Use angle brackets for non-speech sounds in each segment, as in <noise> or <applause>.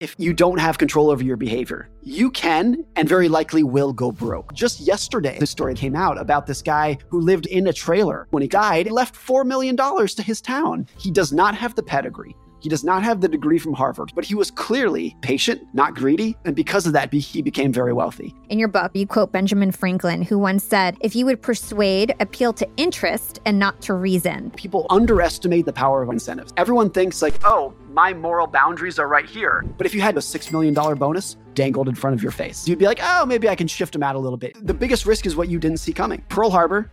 if you don't have control over your behavior. You can and very likely will go broke. Just yesterday, this story came out about this guy who lived in a trailer. When he died, he left $4 million to his town. He does not have the pedigree. He does not have the degree from Harvard, but he was clearly patient, not greedy, and because of that, he became very wealthy. In your book, you quote Benjamin Franklin, who once said, If you would persuade, appeal to interest and not to reason. People underestimate the power of incentives. Everyone thinks, like, oh, my moral boundaries are right here. But if you had a $6 million bonus dangled in front of your face, you'd be like, oh, maybe I can shift them out a little bit. The biggest risk is what you didn't see coming. Pearl Harbor,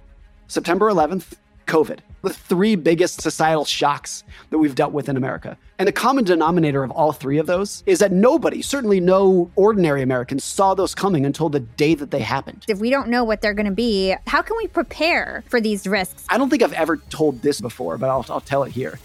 September 11th, COVID, the three biggest societal shocks that we've dealt with in America. And the common denominator of all three of those is that nobody, certainly no ordinary Americans, saw those coming until the day that they happened. If we don't know what they're going to be, how can we prepare for these risks? I don't think I've ever told this before, but I'll, I'll tell it here.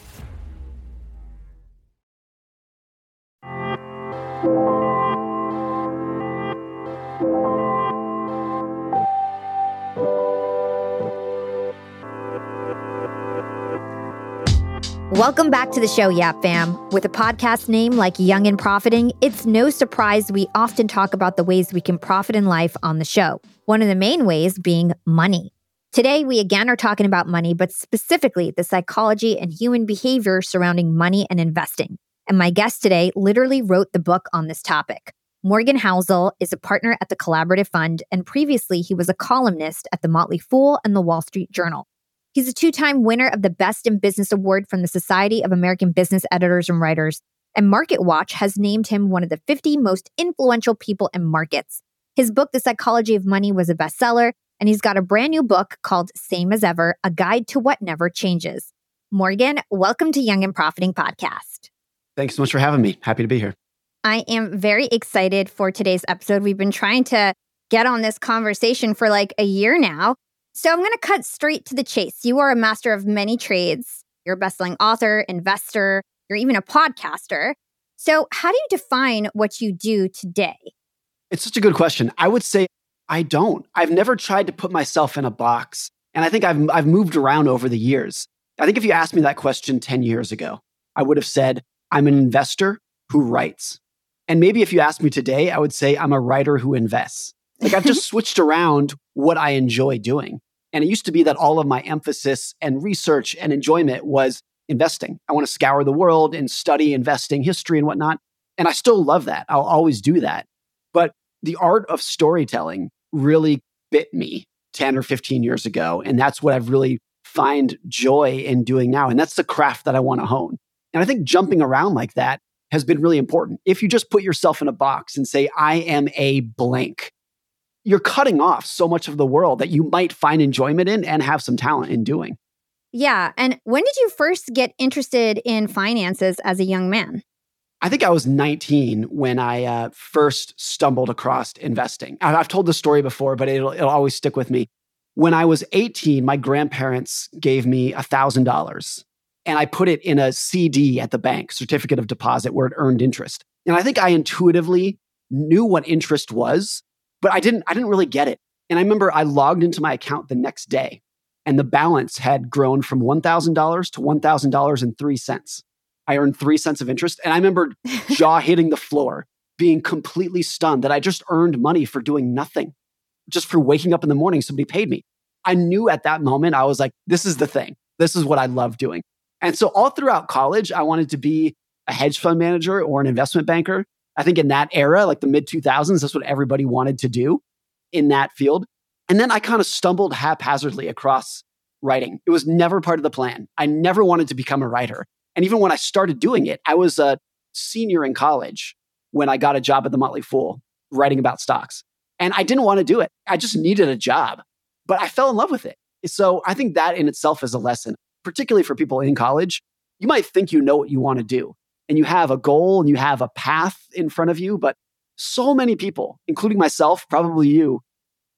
Welcome back to the show, Yap Fam. With a podcast name like Young and Profiting, it's no surprise we often talk about the ways we can profit in life on the show. One of the main ways being money. Today, we again are talking about money, but specifically the psychology and human behavior surrounding money and investing. And my guest today literally wrote the book on this topic. Morgan Housel is a partner at the Collaborative Fund, and previously he was a columnist at the Motley Fool and the Wall Street Journal. He's a two time winner of the Best in Business Award from the Society of American Business Editors and Writers, and MarketWatch has named him one of the 50 most influential people in markets. His book, The Psychology of Money, was a bestseller, and he's got a brand new book called Same as Ever A Guide to What Never Changes. Morgan, welcome to Young and Profiting Podcast. Thanks so much for having me. Happy to be here. I am very excited for today's episode. We've been trying to get on this conversation for like a year now. So I'm going to cut straight to the chase. You are a master of many trades. You're a best-selling author, investor, you're even a podcaster. So how do you define what you do today? It's such a good question. I would say I don't. I've never tried to put myself in a box. And I think I've, I've moved around over the years. I think if you asked me that question 10 years ago, I would have said, I'm an investor who writes. And maybe if you asked me today, I would say I'm a writer who invests. Like I've just <laughs> switched around what I enjoy doing. And it used to be that all of my emphasis and research and enjoyment was investing. I want to scour the world and study investing history and whatnot. And I still love that. I'll always do that. But the art of storytelling really bit me 10 or 15 years ago. And that's what I've really find joy in doing now. And that's the craft that I want to hone. And I think jumping around like that has been really important. If you just put yourself in a box and say, I am a blank, you're cutting off so much of the world that you might find enjoyment in and have some talent in doing. Yeah. And when did you first get interested in finances as a young man? I think I was 19 when I uh, first stumbled across investing. I've told the story before, but it'll, it'll always stick with me. When I was 18, my grandparents gave me $1,000 and I put it in a CD at the bank, certificate of deposit, where it earned interest. And I think I intuitively knew what interest was, but I didn't I didn't really get it. And I remember I logged into my account the next day and the balance had grown from $1,000 to $1,000.03. I earned 3 cents of interest and I remember <laughs> jaw hitting the floor, being completely stunned that I just earned money for doing nothing. Just for waking up in the morning somebody paid me. I knew at that moment I was like this is the thing. This is what I love doing. And so all throughout college I wanted to be a hedge fund manager or an investment banker. I think in that era, like the mid 2000s, that's what everybody wanted to do in that field. And then I kind of stumbled haphazardly across writing. It was never part of the plan. I never wanted to become a writer. And even when I started doing it, I was a senior in college when I got a job at the Motley Fool writing about stocks. And I didn't want to do it. I just needed a job, but I fell in love with it. So I think that in itself is a lesson, particularly for people in college. You might think you know what you want to do, and you have a goal and you have a path in front of you. But so many people, including myself, probably you,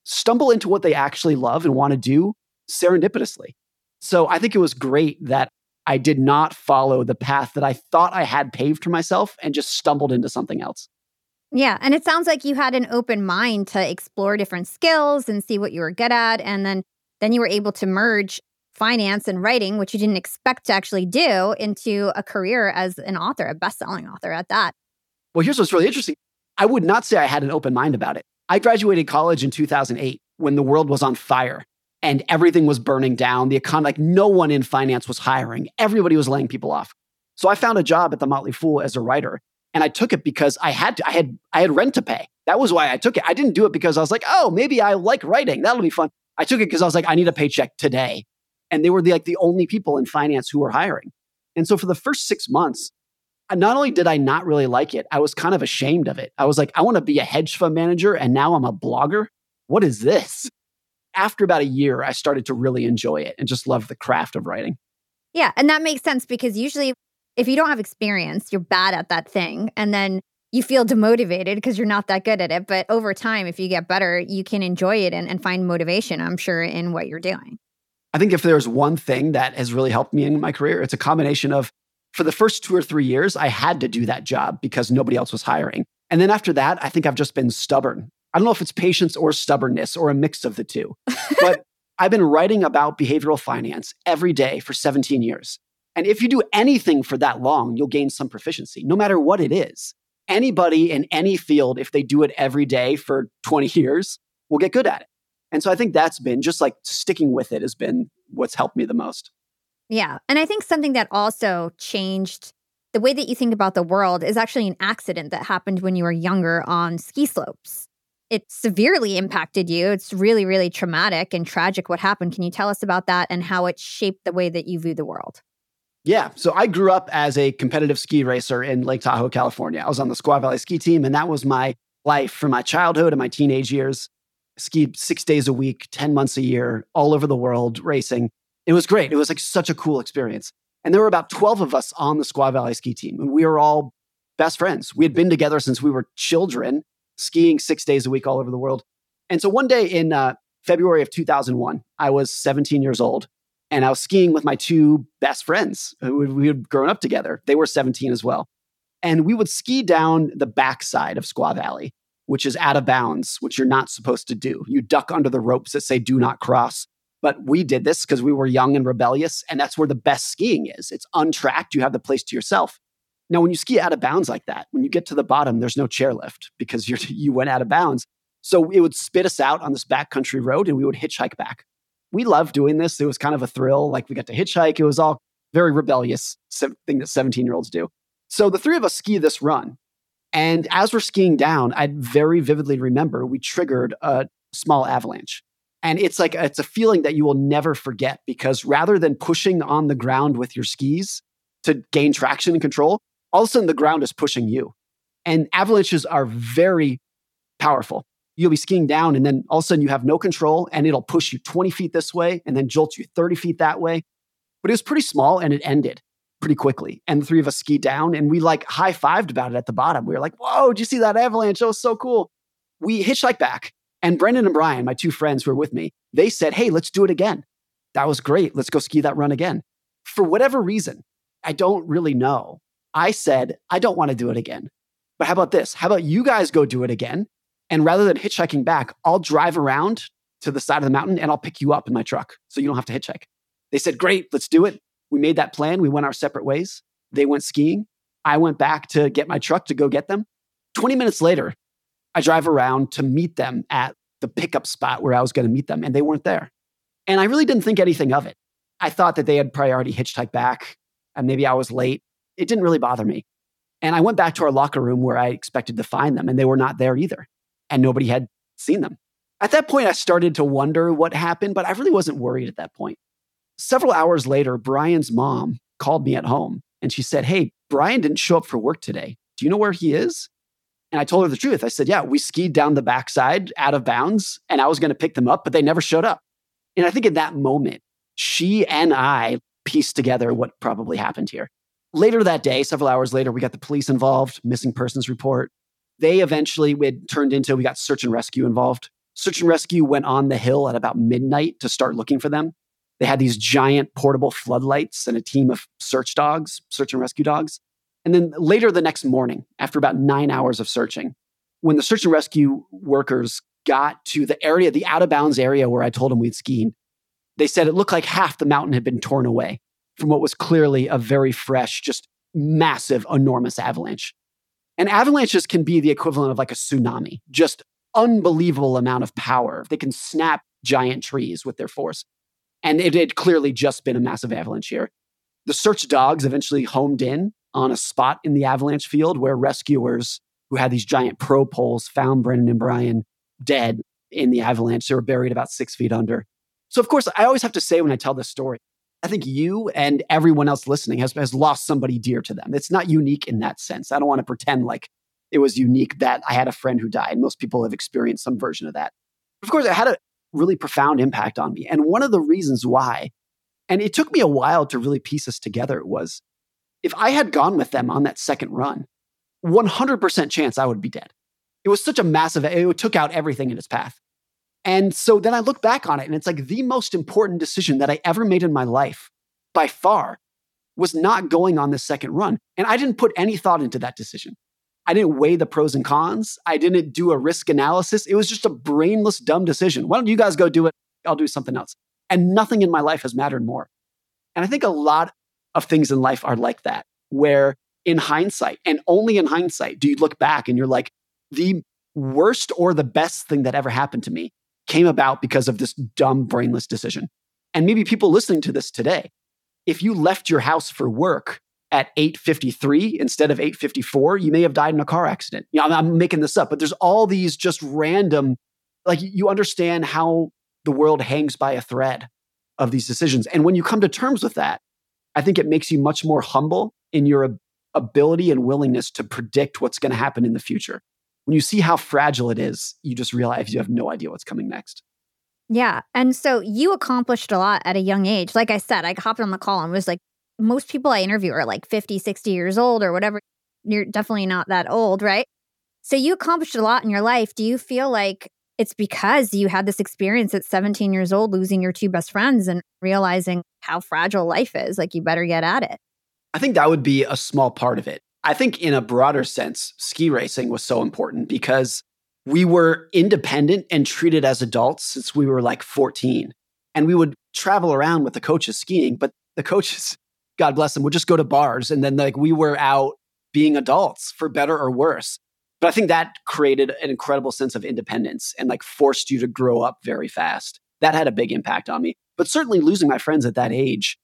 stumble into what they actually love and want to do serendipitously. So I think it was great that I did not follow the path that I thought I had paved for myself and just stumbled into something else. Yeah. And it sounds like you had an open mind to explore different skills and see what you were good at. And then then you were able to merge finance and writing, which you didn't expect to actually do, into a career as an author, a best selling author at that. Well, here's what's really interesting. I would not say I had an open mind about it. I graduated college in 2008 when the world was on fire and everything was burning down. The economy, like no one in finance was hiring. Everybody was laying people off. So I found a job at the Motley Fool as a writer. And I took it because I had to, I had I had rent to pay. That was why I took it. I didn't do it because I was like, oh, maybe I like writing. That'll be fun. I took it because I was like, I need a paycheck today. And they were the, like the only people in finance who were hiring. And so for the first six months, not only did I not really like it, I was kind of ashamed of it. I was like, I want to be a hedge fund manager and now I'm a blogger. What is this? After about a year, I started to really enjoy it and just love the craft of writing. Yeah. And that makes sense because usually if you don't have experience, you're bad at that thing. And then you feel demotivated because you're not that good at it. But over time, if you get better, you can enjoy it and, and find motivation, I'm sure, in what you're doing. I think if there's one thing that has really helped me in my career, it's a combination of for the first two or three years, I had to do that job because nobody else was hiring. And then after that, I think I've just been stubborn. I don't know if it's patience or stubbornness or a mix of the two, <laughs> but I've been writing about behavioral finance every day for 17 years. And if you do anything for that long, you'll gain some proficiency, no matter what it is. Anybody in any field, if they do it every day for 20 <laughs> years, will get good at it. And so I think that's been just like sticking with it has been what's helped me the most. Yeah. And I think something that also changed the way that you think about the world is actually an accident that happened when you were younger on ski slopes. It severely impacted you. It's really, really traumatic and tragic what happened. Can you tell us about that and how it shaped the way that you view the world? Yeah. So I grew up as a competitive ski racer in Lake Tahoe, California. I was on the Squaw Valley ski team, and that was my life from my childhood and my teenage years. Skied six days a week, 10 months a year, all over the world racing. It was great. It was like such a cool experience. And there were about 12 of us on the Squaw Valley ski team, and we were all best friends. We had been together since we were children, skiing six days a week all over the world. And so one day in uh, February of 2001, I was 17 years old and I was skiing with my two best friends who we had grown up together. They were 17 as well. And we would ski down the backside of Squaw Valley, which is out of bounds, which you're not supposed to do. You duck under the ropes that say do not cross. But we did this because we were young and rebellious. And that's where the best skiing is. It's untracked, you have the place to yourself. Now, when you ski out of bounds like that, when you get to the bottom, there's no chairlift because <laughs> you you went out of bounds. So it would spit us out on this backcountry road and we would hitchhike back we loved doing this. It was kind of a thrill. Like we got to hitchhike. It was all very rebellious thing that 17 year olds do. So the three of us ski this run. And as we're skiing down, I very vividly remember we triggered a small avalanche. And it's like, it's a feeling that you will never forget because rather than pushing on the ground with your skis to gain traction and control, all of a sudden the ground is pushing you. And avalanches are very powerful you'll be skiing down and then all of a sudden you have no control and it'll push you 20 feet this way and then jolt you 30 feet that way. But it was pretty small and it ended pretty quickly. And the three of us skied down and we like high fived about it at the bottom. We were like, whoa, did you see that avalanche? That was so cool. We hitchhiked back. And Brendan and Brian, my two friends who were with me, they said, hey, let's do it again. That was great. Let's go ski that run again. For whatever reason, I don't really know. I said, I don't want to do it again. But how about this? How about you guys go do it again? And rather than hitchhiking back, I'll drive around to the side of the mountain and I'll pick you up in my truck so you don't have to hitchhike. They said, Great, let's do it. We made that plan. We went our separate ways. They went skiing. I went back to get my truck to go get them. 20 minutes later, I drive around to meet them at the pickup spot where I was going to meet them, and they weren't there. And I really didn't think anything of it. I thought that they had priority hitchhiked back, and maybe I was late. It didn't really bother me. And I went back to our locker room where I expected to find them, and they were not there either and nobody had seen them. At that point, I started to wonder what happened, but I really wasn't worried at that point. Several hours later, Brian's mom called me at home and she said, Hey, Brian didn't show up for work today. Do you know where he is? And I told her the truth. I said, Yeah, we skied down the backside out of bounds and I was going to pick them up, but they never showed up. And I think in that moment, she and I pieced together what probably happened here. Later that day, several hours later, we got the police involved, missing persons report. They eventually had turned into, we got search and rescue involved. Search and rescue went on the hill at about midnight to start looking for them. They had these giant portable floodlights and a team of search dogs, search and rescue dogs. And then later the next morning, after about nine hours of searching, when the search and rescue workers got to the area, the out of bounds area where I told them we'd skied, they said it looked like half the mountain had been torn away from what was clearly a very fresh, just massive, enormous avalanche. And avalanches can be the equivalent of like a tsunami, just unbelievable amount of power. They can snap giant trees with their force. And it had clearly just been a massive avalanche here. The search dogs eventually homed in on a spot in the avalanche field where rescuers who had these giant pro poles found Brendan and Brian dead in the avalanche. They were buried about six feet under. So, of course, I always have to say when I tell this story, I think you and everyone else listening has, has lost somebody dear to them. It's not unique in that sense. I don't want to pretend like it was unique that I had a friend who died. Most people have experienced some version of that. Of course, I had a really profound impact on me. And one of the reasons why, and it took me a while to really piece this together, was if I had gone with them on that second run, 100% chance I would be dead. It was such a massive, it took out everything in its path. And so then I look back on it and it's like the most important decision that I ever made in my life by far was not going on this second run. And I didn't put any thought into that decision. I didn't weigh the pros and cons. I didn't do a risk analysis. It was just a brainless, dumb decision. Why don't you guys go do it? I'll do something else. And nothing in my life has mattered more. And I think a lot of things in life are like that, where in hindsight, and only in hindsight, do you look back and you're like, the worst or the best thing that ever happened to me came about because of this dumb, brainless decision. And maybe people listening to this today, if you left your house for work at 853 instead of 854, you may have died in a car accident. You know, I'm, I'm making this up, but there's all these just random, like you understand how the world hangs by a thread of these decisions. And when you come to terms with that, I think it makes you much more humble in your ability and willingness to predict what's going to happen in the future. When you see how fragile it is, you just realize you have no idea what's coming next. Yeah. And so you accomplished a lot at a young age. Like I said, I hopped on the call and was like, most people I interview are like 50, 60 years old or whatever. You're definitely not that old, right? So you accomplished a lot in your life. Do you feel like it's because you had this experience at 17 years old, losing your two best friends and realizing how fragile life is? Like you better get at it. I think that would be a small part of it. I think, in a broader sense, ski racing was so important because we were independent and treated as adults since we were like 14. And we would travel around with the coaches skiing, but the coaches, God bless them, would just go to bars. And then, like, we were out being adults for better or worse. But I think that created an incredible sense of independence and like forced you to grow up very fast. That had a big impact on me. But certainly losing my friends at that age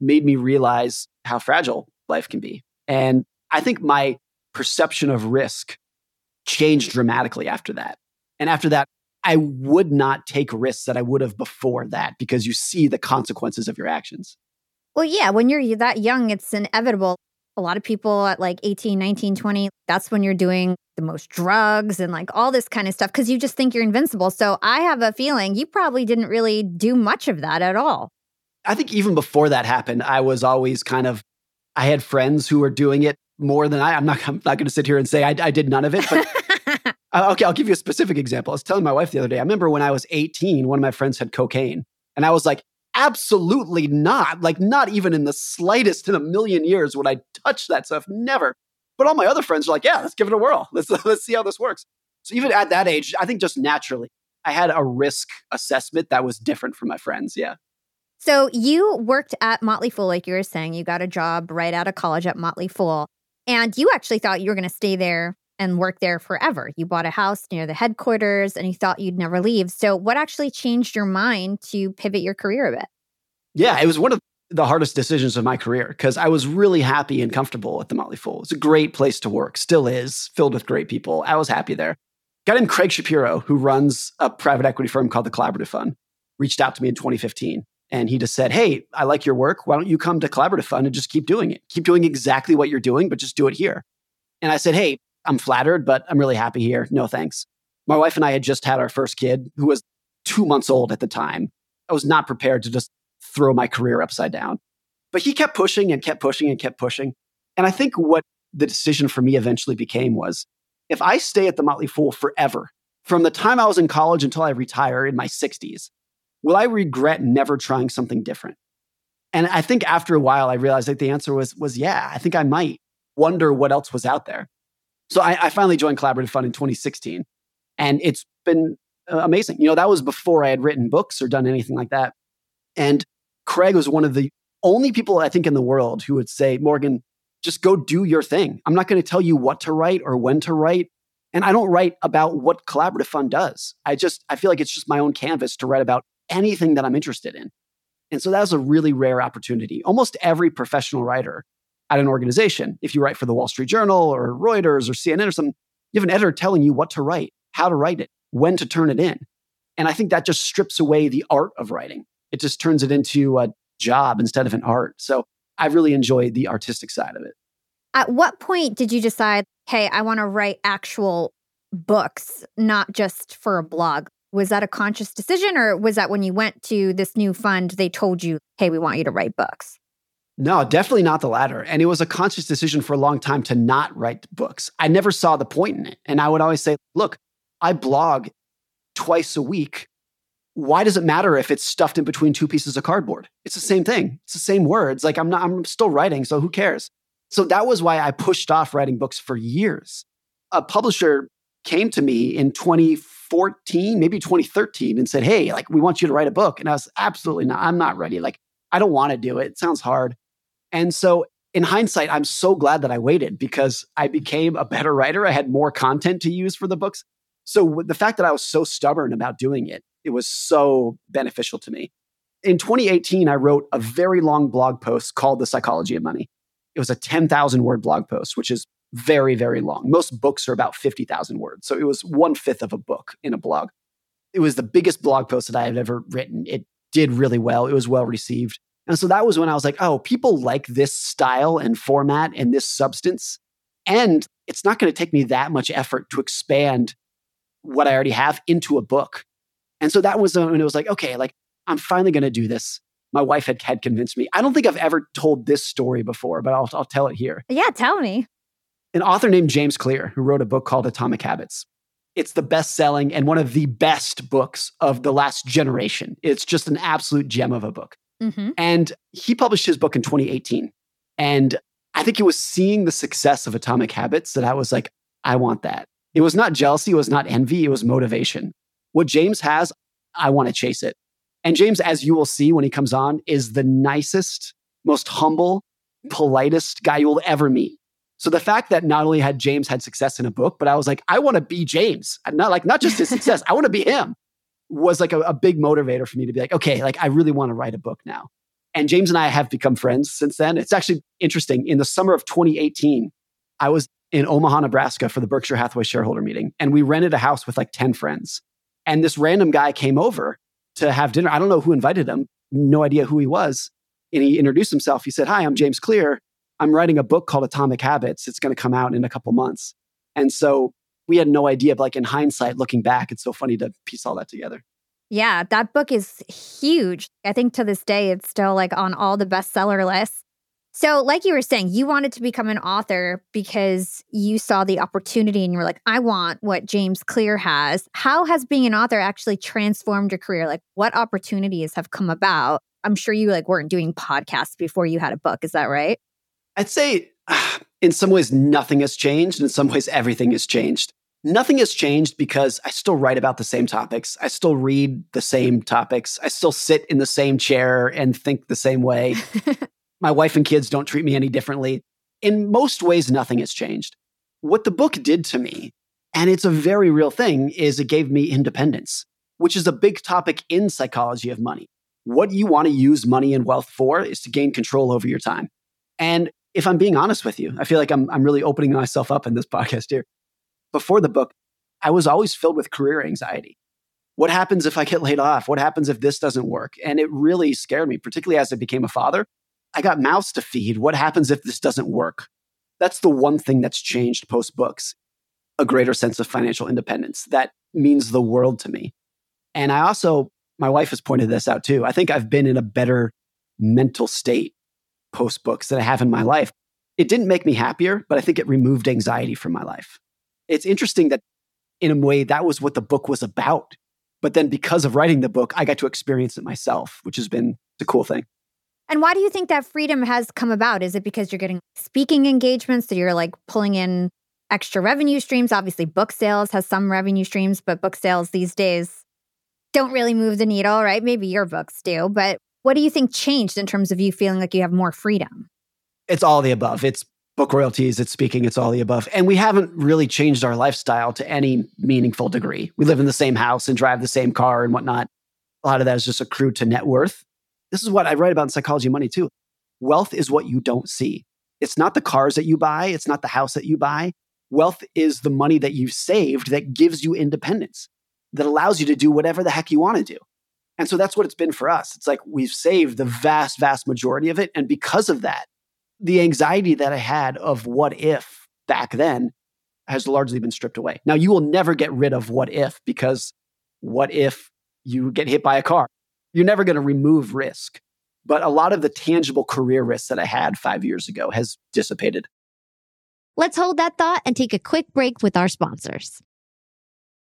made me realize how fragile life can be. And I think my perception of risk changed dramatically after that. And after that, I would not take risks that I would have before that because you see the consequences of your actions. Well, yeah, when you're that young, it's inevitable. A lot of people at like 18, 19, 20, that's when you're doing the most drugs and like all this kind of stuff because you just think you're invincible. So I have a feeling you probably didn't really do much of that at all. I think even before that happened, I was always kind of, I had friends who were doing it more than I. I'm not. I'm not going to sit here and say I, I did none of it. But <laughs> uh, okay, I'll give you a specific example. I was telling my wife the other day. I remember when I was 18, one of my friends had cocaine, and I was like, absolutely not. Like, not even in the slightest in a million years would I touch that stuff. Never. But all my other friends are like, yeah, let's give it a whirl. Let's <laughs> let's see how this works. So even at that age, I think just naturally, I had a risk assessment that was different from my friends. Yeah. So you worked at Motley Fool, like you were saying. You got a job right out of college at Motley Fool. And you actually thought you were going to stay there and work there forever. You bought a house near the headquarters and you thought you'd never leave. So, what actually changed your mind to pivot your career a bit? Yeah, it was one of the hardest decisions of my career because I was really happy and comfortable at the Motley Fool. It's a great place to work, still is, filled with great people. I was happy there. A guy named Craig Shapiro, who runs a private equity firm called the Collaborative Fund, reached out to me in 2015 and he just said, Hey, I like your work. Why don't you come to Collaborative Fund and just keep doing it? Keep doing exactly what you're doing, but just do it here. And I said, Hey, I'm flattered, but I'm really happy here. No thanks. My wife and I had just had our first kid, who was two months old at the time. I was not prepared to just throw my career upside down. But he kept pushing and kept pushing and kept pushing. And I think what the decision for me eventually became was if I stay at the Motley Fool forever, from the time I was in college until I retire in my 60s, will I regret never trying something different? And I think after a while, I realized that the answer was, was yeah, I think I might wonder what else was out there. So I, I finally joined Collaborative Fund in 2016, and it's been uh, amazing. You know, that was before I had written books or done anything like that. And Craig was one of the only people I think in the world who would say, Morgan, just go do your thing. I'm not going to tell you what to write or when to write. And I don't write about what Collaborative Fund does. I just, I feel like it's just my own canvas to write about anything that I'm interested in. And so that was a really rare opportunity. Almost every professional writer at an organization, if you write for the Wall Street Journal or Reuters or CNN or something, you have an editor telling you what to write, how to write it, when to turn it in. And I think that just strips away the art of writing. It just turns it into a job instead of an art. So I really enjoyed the artistic side of it. At what point did you decide, hey, I want to write actual books, not just for a blog? Was that a conscious decision, or was that when you went to this new fund, they told you, hey, we want you to write books? No, definitely not the latter. And it was a conscious decision for a long time to not write books. I never saw the point in it. And I would always say, look, I blog twice a week. Why does it matter if it's stuffed in between two pieces of cardboard? It's the same thing. It's the same words. Like I'm not, I'm still writing, so who cares? So that was why I pushed off writing books for years. A publisher came to me in 2014, maybe 2013, and said, Hey, like, we want you to write a book. And I was absolutely not, I'm not ready. Like, I don't want to do it. It sounds hard. And so in hindsight, I'm so glad that I waited because I became a better writer. I had more content to use for the books. So the fact that I was so stubborn about doing it, it was so beneficial to me. In 2018, I wrote a very long blog post called The Psychology of Money. It was a 10,000 word blog post, which is very, very long. Most books are about 50,000 words. So it was one fifth of a book in a blog. It was the biggest blog post that I had ever written. It did really well. It was well received. And so that was when I was like, oh, people like this style and format and this substance. And it's not going to take me that much effort to expand what I already have into a book. And so that was when it was like, okay, like I'm finally going to do this. My wife had, had convinced me. I don't think I've ever told this story before, but I'll, I'll tell it here. Yeah, tell me. An author named James Clear, who wrote a book called Atomic Habits. It's the best selling and one of the best books of the last generation. It's just an absolute gem of a book. Mm-hmm. And he published his book in 2018. And I think it was seeing the success of Atomic Habits that I was like, I want that. It was not jealousy, it was not envy, it was motivation. What James has, I want to chase it. And James, as you will see when he comes on, is the nicest, most humble, politest guy you will ever meet. So the fact that not only had James had success in a book, but I was like, I want to be James. Not like not just his <laughs> success, I want to be him was like a, a big motivator for me to be like, okay, like I really want to write a book now. And James and I have become friends since then. It's actually interesting. In the summer of 2018, I was in Omaha, Nebraska for the Berkshire Hathaway shareholder meeting, and we rented a house with like 10 friends. And this random guy came over to have dinner. I don't know who invited him, no idea who he was. And he introduced himself. He said, Hi, I'm James Clear. I'm writing a book called Atomic Habits. It's going to come out in a couple months. And so we had no idea, but like in hindsight, looking back, it's so funny to piece all that together. Yeah, that book is huge. I think to this day, it's still like on all the bestseller lists. So, like you were saying, you wanted to become an author because you saw the opportunity and you were like, I want what James Clear has. How has being an author actually transformed your career? Like, what opportunities have come about? I'm sure you like weren't doing podcasts before you had a book. Is that right? I'd say <sighs> in some ways, nothing has changed. And in some ways, everything has changed. Nothing has changed because I still write about the same topics. I still read the same topics. I still sit in the same chair and think the same way. <laughs> My wife and kids don't treat me any differently. In most ways, nothing has changed. What the book did to me, and it's a very real thing, is it gave me independence, which is a big topic in psychology of money. What you want to use money and wealth for is to gain control over your time. And if I'm being honest with you, I feel like I'm, I'm really opening myself up in this <laughs> podcast here. Before the book, I was always filled with career anxiety. What happens if I get laid off? What happens if this doesn't work? And it really scared me, particularly as I became a father. I got mouths to feed. What happens if this doesn't work? That's the one thing that's changed post books a greater sense of financial independence. That means the world to me. And I also, my wife has pointed this out too. I think I've been in a better mental state post books that I have in my life. It didn't make me happier, but I think it removed anxiety from my life. It's interesting that in a way that was what the book was about. But then because of writing the book, I got to experience it myself, which has been a cool thing. And why do you think that freedom has come about? Is it because you're getting speaking engagements so you're like pulling in extra revenue streams? Obviously, book sales has some revenue streams, but book sales these days don't really move the needle, right? Maybe your books do, but what do you think changed in terms of you feeling like you have more freedom? It's all the above. It's book royalties, it's speaking, it's all the above. And we haven't really changed our lifestyle to any meaningful degree. We live in the same house and drive the same car and whatnot. A lot of that is just accrued to net worth. This is what I write about in Psychology Money too. Wealth is what you don't see. It's not the cars that you buy, it's not the house that you buy. Wealth is the money that you've saved that gives you independence, that allows you to do whatever the heck you want to do. And so that's what it's been for us. It's like we've saved the vast, vast majority of it. And because of that, the anxiety that I had of what if back then has largely been stripped away. Now, you will never get rid of what if because what if you get hit by a car? You're never going to remove risk. But a lot of the tangible career risks that I had five years ago has dissipated. Let's hold that thought and take a quick break with our sponsors.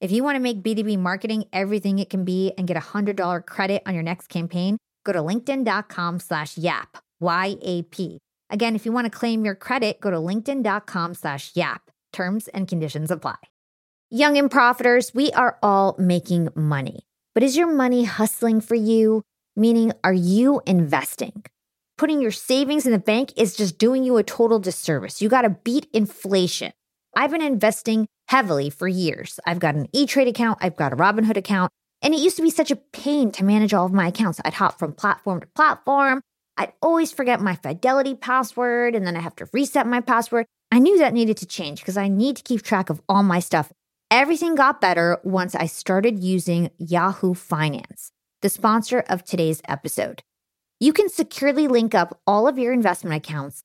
If you want to make B2B marketing everything it can be and get a $100 credit on your next campaign, go to linkedin.com slash YAP, Y-A-P. Again, if you want to claim your credit, go to linkedin.com slash YAP. Terms and conditions apply. Young and profiters, we are all making money. But is your money hustling for you? Meaning, are you investing? Putting your savings in the bank is just doing you a total disservice. You got to beat inflation. I've been investing heavily for years. I've got an E Trade account, I've got a Robinhood account, and it used to be such a pain to manage all of my accounts. I'd hop from platform to platform. I'd always forget my Fidelity password, and then I have to reset my password. I knew that needed to change because I need to keep track of all my stuff. Everything got better once I started using Yahoo Finance, the sponsor of today's episode. You can securely link up all of your investment accounts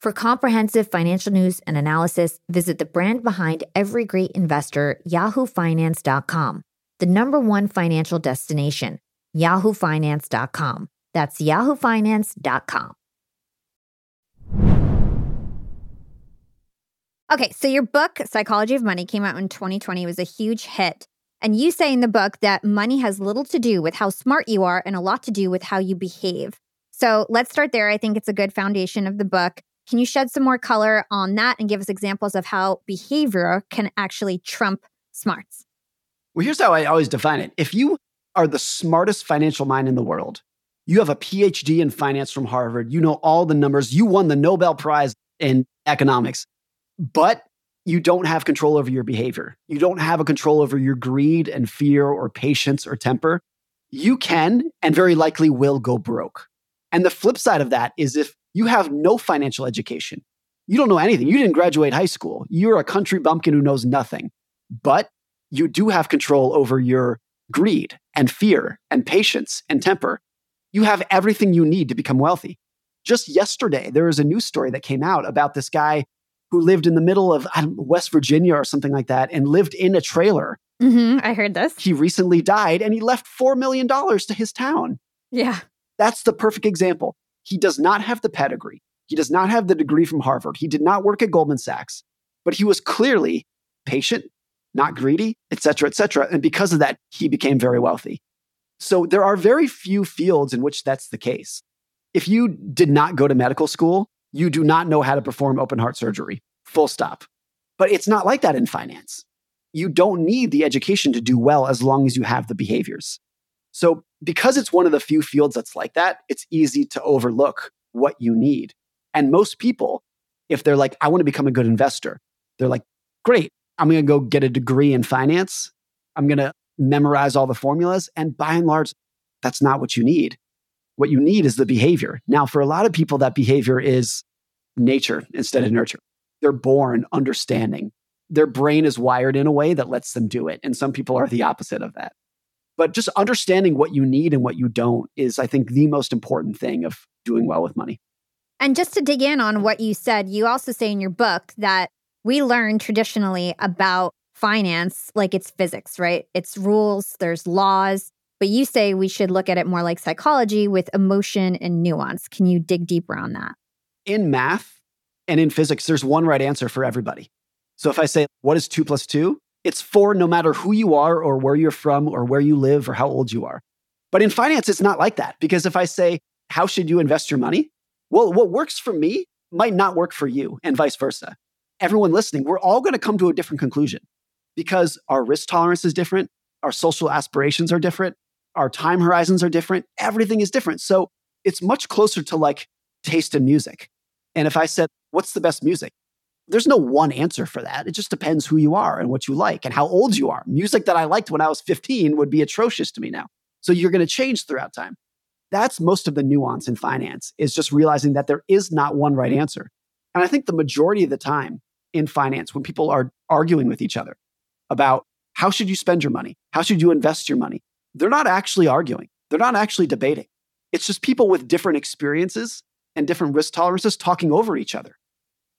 For comprehensive financial news and analysis, visit the brand behind every great investor, yahoofinance.com, the number one financial destination, yahoofinance.com. That's yahoofinance.com. Okay, so your book, Psychology of Money, came out in 2020. It was a huge hit. And you say in the book that money has little to do with how smart you are and a lot to do with how you behave. So let's start there. I think it's a good foundation of the book. Can you shed some more color on that and give us examples of how behavior can actually trump smarts? Well, here's how I always define it. If you are the smartest financial mind in the world, you have a PhD in finance from Harvard, you know all the numbers, you won the Nobel Prize in economics, but you don't have control over your behavior. You don't have a control over your greed and fear or patience or temper. You can and very likely will go broke. And the flip side of that is if you have no financial education, you don't know anything, you didn't graduate high school, you're a country bumpkin who knows nothing, but you do have control over your greed and fear and patience and temper. You have everything you need to become wealthy. Just yesterday, there was a news story that came out about this guy who lived in the middle of West Virginia or something like that and lived in a trailer. Mm-hmm, I heard this. He recently died and he left $4 million to his town. Yeah. That's the perfect example. He does not have the pedigree. He does not have the degree from Harvard. He did not work at Goldman Sachs, but he was clearly patient, not greedy, et cetera, et cetera. And because of that, he became very wealthy. So there are very few fields in which that's the case. If you did not go to medical school, you do not know how to perform open heart surgery, full stop. But it's not like that in finance. You don't need the education to do well as long as you have the behaviors. So, because it's one of the few fields that's like that, it's easy to overlook what you need. And most people, if they're like, I want to become a good investor, they're like, great, I'm going to go get a degree in finance. I'm going to memorize all the formulas. And by and large, that's not what you need. What you need is the behavior. Now, for a lot of people, that behavior is nature instead of mm-hmm. nurture. They're born understanding. Their brain is wired in a way that lets them do it. And some people are the opposite of that. But just understanding what you need and what you don't is, I think, the most important thing of doing well with money. And just to dig in on what you said, you also say in your book that we learn traditionally about finance like it's physics, right? It's rules, there's laws, but you say we should look at it more like psychology with emotion and nuance. Can you dig deeper on that? In math and in physics, there's one right answer for everybody. So if I say, what is two plus two? It's four no matter who you are or where you're from or where you live or how old you are. But in finance, it's not like that because if I say, how should you invest your money? Well, what works for me might not work for you and vice versa. Everyone listening, we're all going to come to a different conclusion because our risk tolerance is different, our social aspirations are different, our time horizons are different, everything is different. So it's much closer to like taste in music. And if I said, what's the best music? There's no one answer for that. It just depends who you are and what you like and how old you are. Music that I liked when I was 15 would be atrocious to me now. So you're going to change throughout time. That's most of the nuance in finance is just realizing that there is not one right answer. And I think the majority of the time in finance, when people are arguing with each other about how should you spend your money? How should you invest your money? They're not actually arguing. They're not actually debating. It's just people with different experiences and different risk tolerances talking over each other.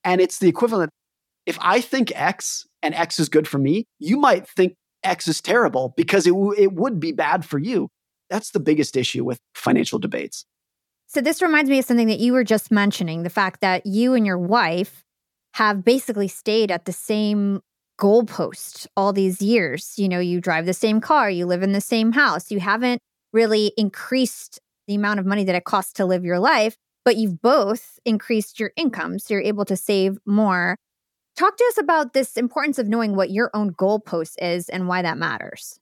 And it's the equivalent. If I think X and X is good for me, you might think X is terrible because it, w- it would be bad for you. That's the biggest issue with financial debates. So, this reminds me of something that you were just mentioning the fact that you and your wife have basically stayed at the same goalpost all these years. You know, you drive the same car, you live in the same house, you haven't really increased the amount of money that it costs to live your life, but you've both increased your income. So, you're able to save more. Talk to us about this importance of knowing what your own goalpost is and why that matters.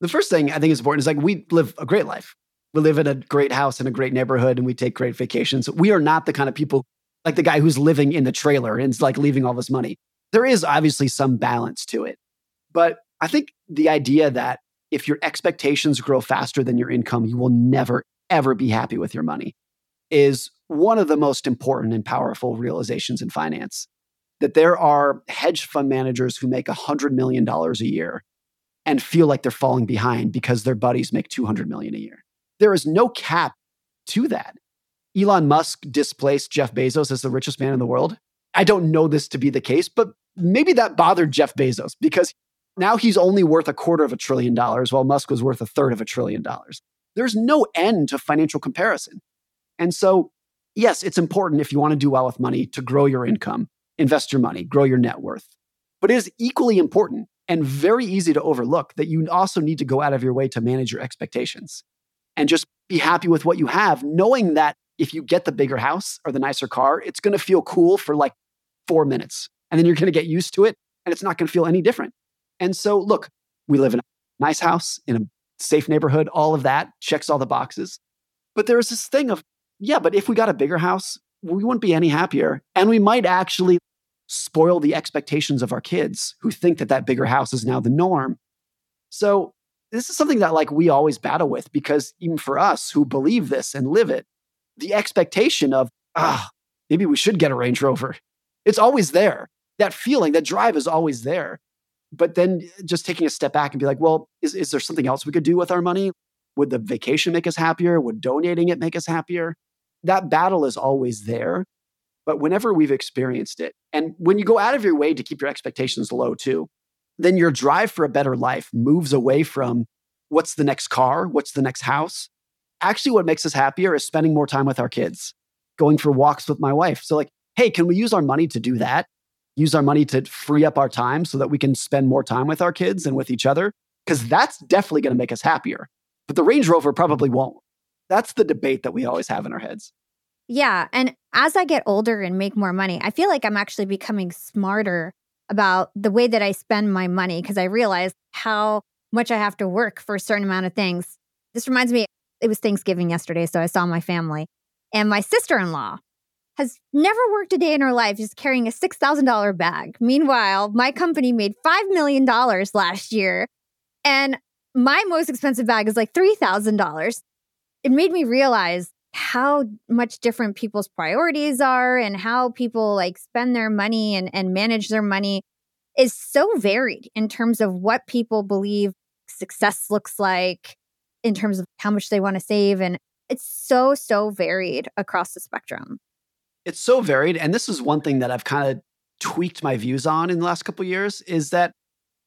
The first thing I think is important is like we live a great life. We live in a great house in a great neighborhood and we take great vacations. We are not the kind of people like the guy who's living in the trailer and is like leaving all this money. There is obviously some balance to it. But I think the idea that if your expectations grow faster than your income, you will never, ever be happy with your money is one of the most important and powerful realizations in finance. That there are hedge fund managers who make $100 million a year and feel like they're falling behind because their buddies make 200 million a year. There is no cap to that. Elon Musk displaced Jeff Bezos as the richest man in the world. I don't know this to be the case, but maybe that bothered Jeff Bezos because now he's only worth a quarter of a trillion dollars while Musk was worth a third of a trillion dollars. There's no end to financial comparison. And so, yes, it's important if you want to do well with money to grow your income, invest your money, grow your net worth. But it is equally important and very easy to overlook that you also need to go out of your way to manage your expectations and just be happy with what you have, knowing that if you get the bigger house or the nicer car, it's going to feel cool for like four minutes. And then you're going to get used to it and it's not going to feel any different. And so, look, we live in a nice house in a safe neighborhood, all of that checks all the boxes. But there is this thing of, yeah, but if we got a bigger house, we wouldn't be any happier. And we might actually spoil the expectations of our kids who think that that bigger house is now the norm. So this is something that like we always battle with because even for us who believe this and live it, the expectation of ah maybe we should get a Range Rover, it's always there. That feeling, that drive is always there. But then just taking a step back and be like, well, is, is there something else we could do with our money? Would the vacation make us happier? Would donating it make us happier? That battle is always there. But whenever we've experienced it, and when you go out of your way to keep your expectations low too, then your drive for a better life moves away from what's the next car, what's the next house, actually what makes us happier is spending more time with our kids, going for walks with my wife. So, like, hey, can we use our money to do that? Use our money to free up our time so that we can spend more time with our kids and with each other? Because that's definitely going to make us happier. But the Range Rover probably won't. That's the debate that we always have in our heads. Yeah. And as I get older and make more money, I feel like I'm actually becoming smarter about the way that I spend my money because I realize how much I have to work for a certain amount of things. This reminds me, it was Thanksgiving yesterday, so I saw my family. And my sister in law has never worked a day in her life, just carrying a $6,000 bag. Meanwhile, my company made $5 million last year. And my most expensive bag is like $3,000. It made me realize how much different people's priorities are and how people like spend their money and, and manage their money is so varied in terms of what people believe success looks like, in terms of how much they want to save. And it's so, so varied across the spectrum. It's so varied. And this is one thing that I've kind of tweaked my views on in the last couple years is that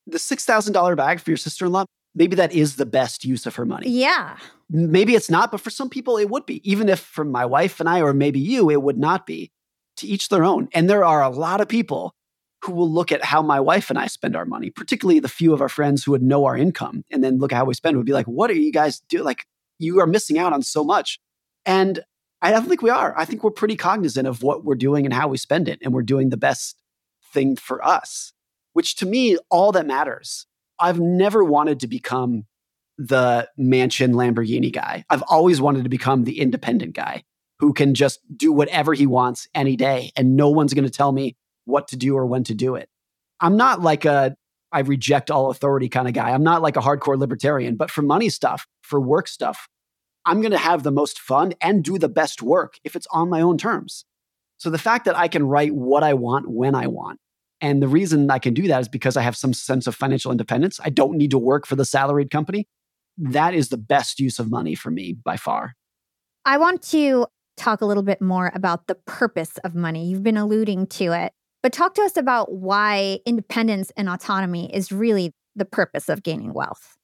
the $6,000 bag for your sister in law, maybe that is the best use of her money. Yeah. Maybe it's not, but for some people it would be. Even if for my wife and I, or maybe you, it would not be. To each their own. And there are a lot of people who will look at how my wife and I spend our money, particularly the few of our friends who would know our income and then look at how we spend would be like, what are you guys doing? Like, you are missing out on so much. And I don't think we are. I think we're pretty cognizant of what we're doing and how we spend it. And we're doing the best thing for us, which to me, all that matters. I've never wanted to become the mansion Lamborghini guy. I've always wanted to become the independent guy who can just do whatever he wants any day and no one's going to tell me what to do or when to do it. I'm not like a I reject all authority kind of guy. I'm not like a hardcore libertarian, but for money stuff, for work stuff, I'm going to have the most fun and do the best work if it's on my own terms. So the fact that I can write what I want when I want and the reason I can do that is because I have some sense of financial independence. I don't need to work for the salaried company that is the best use of money for me by far. I want to talk a little bit more about the purpose of money. You've been alluding to it, but talk to us about why independence and autonomy is really the purpose of gaining wealth.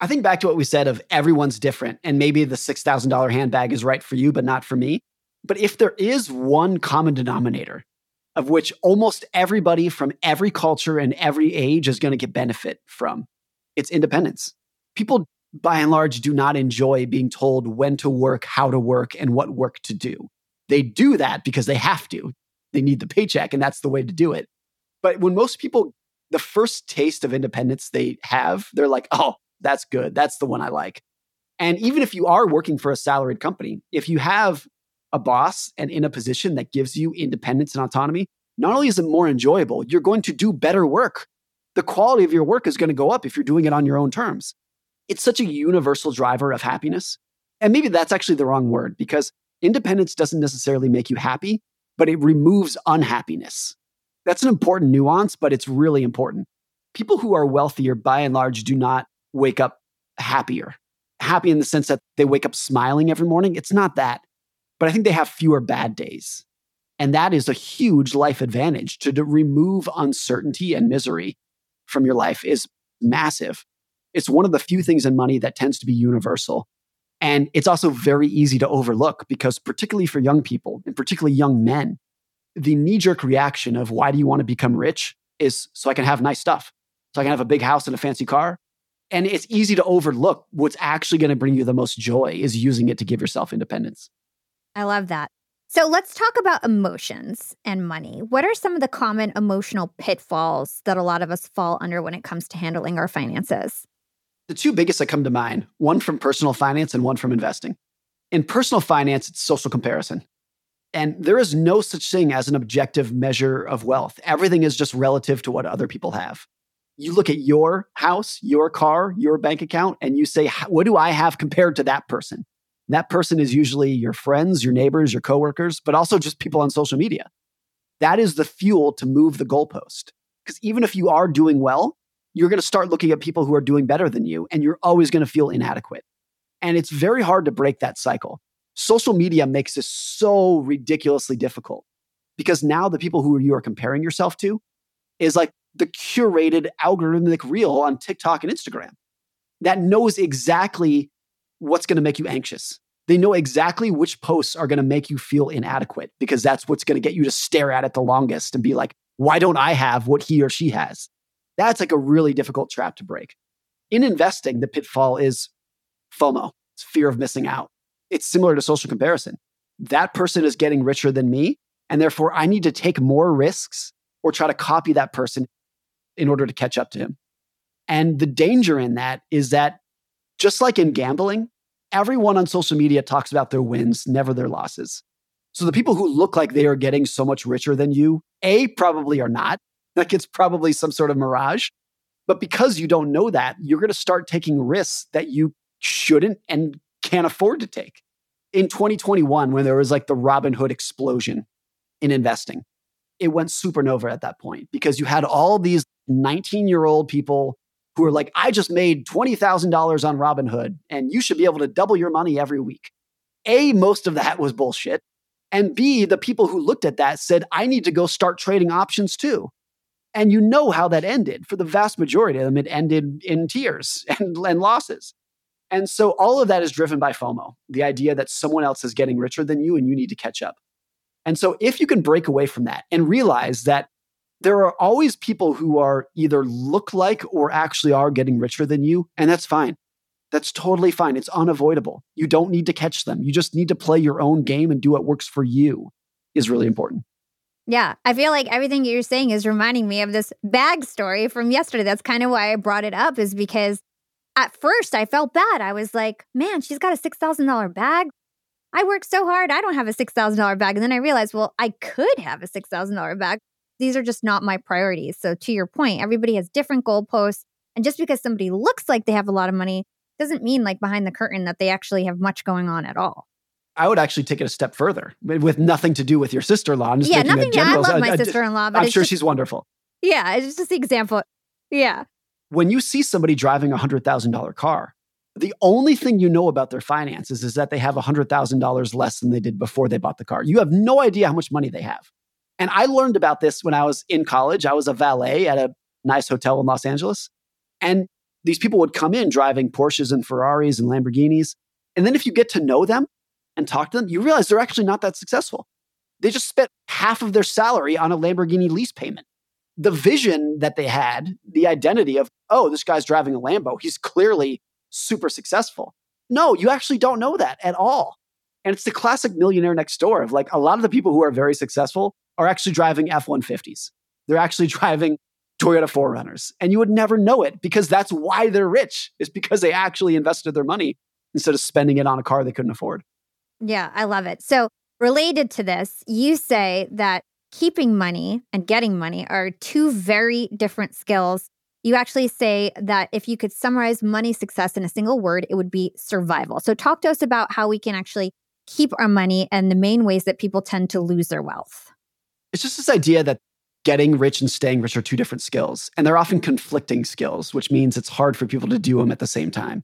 I think back to what we said of everyone's different, and maybe the $6,000 handbag is right for you, but not for me. But if there is one common denominator of which almost everybody from every culture and every age is going to get benefit from, it's independence. People by and large, do not enjoy being told when to work, how to work, and what work to do. They do that because they have to. They need the paycheck, and that's the way to do it. But when most people, the first taste of independence they have, they're like, oh, that's good. That's the one I like. And even if you are working for a salaried company, if you have a boss and in a position that gives you independence and autonomy, not only is it more enjoyable, you're going to do better work. The quality of your work is going to go up if you're doing it on your own terms it's such a universal driver of happiness. And maybe that's actually the wrong word because independence doesn't necessarily make you happy, but it removes unhappiness. That's an important nuance, but it's really important. People who are wealthier, by and large, do not wake up happier. Happy in the sense that they wake up smiling every morning. It's not that. But I think they have fewer bad days. And that is a huge life advantage to, remove uncertainty and misery from your life is massive. It's one of the few things in money that tends to be universal. And it's also very easy to overlook because, particularly for young people and particularly young men, the knee jerk reaction of why do you want to become rich is so I can have nice stuff, so I can have a big house and a fancy car. And it's easy to overlook what's actually going to bring you the most joy is using it to give yourself independence. I love that. So let's talk about emotions and money. What are some of the common emotional pitfalls that a lot of us fall under when it comes to handling our finances? The two biggest that come to mind one from personal finance and one from investing. In personal finance, it's social comparison. And there is no such thing as an objective measure of wealth. Everything is just relative to what other people have. You look at your house, your car, your bank account, and you say, What do I have compared to that person? That person is usually your friends, your neighbors, your coworkers, but also just people on social media. That is the fuel to move the goalpost. Because even if you are doing well, you're going to start looking at people who are doing better than you, and you're always going to feel inadequate. And it's very hard to break that cycle. Social media makes this so ridiculously difficult because now the people who you are comparing yourself to is like the curated algorithmic reel on TikTok and Instagram that knows exactly what's going to make you anxious. They know exactly which posts are going to make you feel inadequate because that's what's going to get you to stare at it the longest and be like, why don't I have what he or she has? That's like a really difficult trap to break. In investing, the pitfall is FOMO, it's fear of missing out. It's similar to social comparison. That person is getting richer than me, and therefore I need to take more risks or try to copy that person in order to catch up to him. And the danger in that is that just like in gambling, everyone on social media talks about their wins, never their losses. So the people who look like they are getting so much richer than you, A, probably are not. Like it's probably some sort of mirage. But because you don't know that, you're going to start taking risks that you shouldn't and can't afford to take. In 2021, when there was like the Robinhood explosion in investing, it went supernova at that point because you had all these 19 year old people who are like, I just made $20,000 on Robinhood and you should be able to double your money every week. A, most of that was bullshit. And B, the people who looked at that said, I need to go start trading options too. And you know how that ended. For the vast majority of them, it ended in tears <laughs> and, and losses. And so all of that is driven by FOMO, the idea that someone else is getting richer than you and you need to catch up. And so if you can break away from that and realize that there are always people who are either look like or actually are getting richer than you, and that's fine. That's totally fine. It's unavoidable. You don't need to catch them. You just need to play your own game and do what works for you is really important. Yeah, I feel like everything you're saying is reminding me of this bag story from yesterday. That's kind of why I brought it up, is because at first I felt bad. I was like, man, she's got a $6,000 bag. I worked so hard. I don't have a $6,000 bag. And then I realized, well, I could have a $6,000 bag these are just not my priorities. So to your point, everybody has different goalposts. And just because somebody looks like they have a lot of money doesn't mean like behind the curtain that they actually have much going on at all. I would actually take it a step further with nothing to do with your sister-in-law. I'm just yeah, nothing. I love my sister-in-law, but I'm sure just, she's wonderful. Yeah, it's just the example. Yeah. When you see somebody driving a hundred thousand dollar car, the only thing you know about their finances is that they have a hundred thousand dollars less than they did before they bought the car. You have no idea how much money they have. And I learned about this when I was in college. I was a valet at a nice hotel in Los Angeles. And these people would come in driving Porsches and Ferraris and Lamborghinis. And then if you get to know them and talk to them, you realize they're actually not that successful. They just spent half of their salary on a Lamborghini lease payment. The vision that they had, the identity of, oh, this guy's driving a Lambo, he's clearly super successful. No, you actually don't know that at all. And it's the classic millionaire next door of like a lot of the people who are very successful are actually driving F 150s. They're actually <laughs> driving Toyota 4Runners. And you would never know it because that's why they're rich, is because they actually invested their money instead of spending it on a car they couldn't afford. Yeah, I love it. So, related to this, you say that keeping money and getting money are two very different skills. You actually say that if you could summarize money success in a single word, it would be survival. So, talk to us about how we can actually keep our money and the main ways that people tend to lose their wealth? It's just this idea that getting rich and staying rich are two different skills, and they're often conflicting skills, which means it's hard for people to do them at the same time.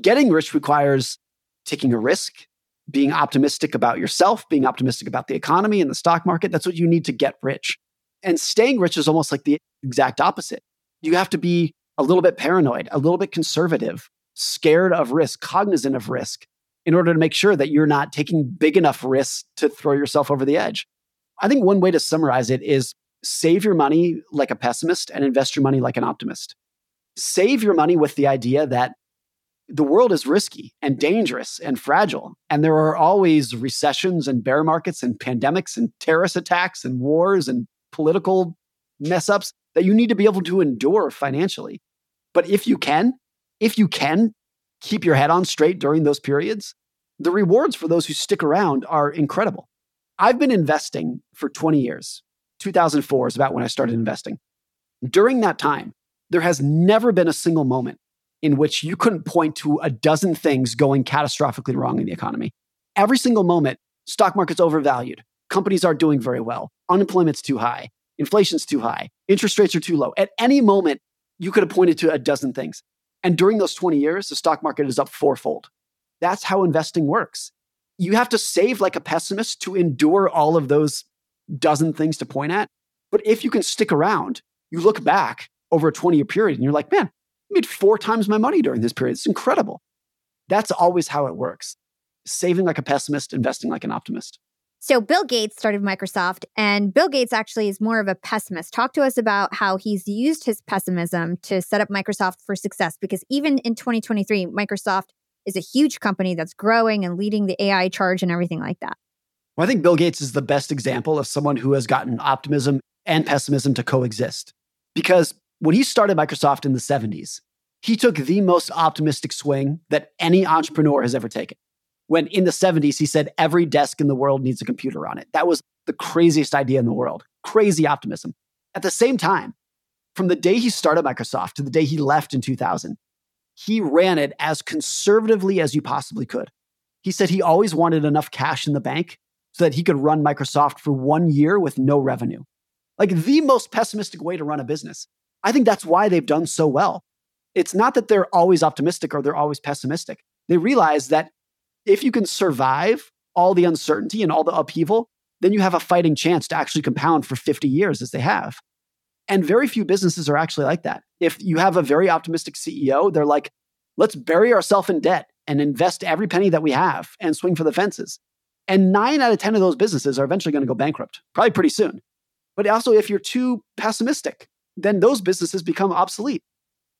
Getting rich requires taking a risk, being optimistic about yourself, being optimistic about the economy and the stock market. That's what you need to get rich. And staying rich is almost like the exact opposite. You have to be a little bit paranoid, a little bit conservative, scared of risk, cognizant of risk, in order to make sure that you're not taking big enough risks to throw yourself over the edge. I think one way to summarize it is save your money like a pessimist and invest your money like an optimist. Save your money with the idea that the world is risky and dangerous and fragile. And there are always recessions and bear markets and pandemics and terrorist attacks and wars and political mess ups that you need to be able to endure financially. But if you can, if you can keep your head on straight during those periods, the rewards for those who stick around are incredible. I've been investing for 20 years. 2004 is about when I started investing. During that time, there has never been a single moment in which you couldn't point to a dozen things going catastrophically wrong in the economy. Every single moment, stock market's overvalued, companies aren't doing very well, unemployment's too high, inflation's too high, interest rates are too low. At any moment, you could have pointed to a dozen things. And during those 20 years, the stock market is up fourfold. That's how investing works. You have to save like a pessimist to endure all of those dozen things to point at. But if you can stick around, you look back over a 20 year period and you're like, man, I made four times my money during this period. It's incredible. That's always how it works saving like a pessimist, investing like an optimist. So, Bill Gates started Microsoft, and Bill Gates actually is more of a pessimist. Talk to us about how he's used his pessimism to set up Microsoft for success. Because even in 2023, Microsoft is a huge company that's growing and leading the AI charge and everything like that. Well, I think Bill Gates is the best example of someone who has gotten optimism and pessimism to coexist. Because when he started Microsoft in the 70s, he took the most optimistic swing that any entrepreneur has ever taken. When in the 70s, he said every desk in the world needs a computer on it. That was the craziest idea in the world. Crazy optimism. At the same time, from the day he started Microsoft to the day he left in 2000, he ran it as conservatively as you possibly could. He said he always wanted enough cash in the bank so that he could run Microsoft for one year with no revenue. Like the most pessimistic way to run a business. I think that's why they've done so well. It's not that they're always optimistic or they're always pessimistic. They realize that if you can survive all the uncertainty and all the upheaval, then you have a fighting chance to actually compound for 50 years as they have. And very few businesses are actually like that. If you have a very optimistic CEO, they're like, let's bury ourselves in debt and invest every penny that we have and swing for the fences. And nine out of 10 of those businesses are eventually going to go bankrupt, probably pretty soon. But also, if you're too pessimistic, then those businesses become obsolete.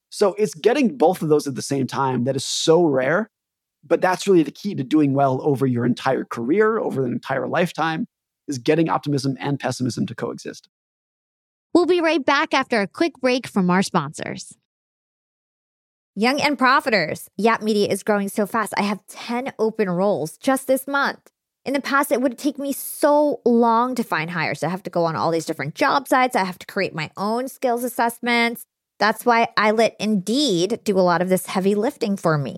So it's getting both of those at the same time that is so rare. But that's really the key to doing well over your entire career, over an entire lifetime, is getting optimism and pessimism to coexist. We'll be right back after a quick break from our sponsors. Young and Profiters. Yap Media is growing so fast. I have 10 open roles just this month. In the past, it would take me so long to find hires. I have to go on all these different job sites. I have to create my own skills assessments. That's why I let Indeed do a lot of this heavy lifting for me.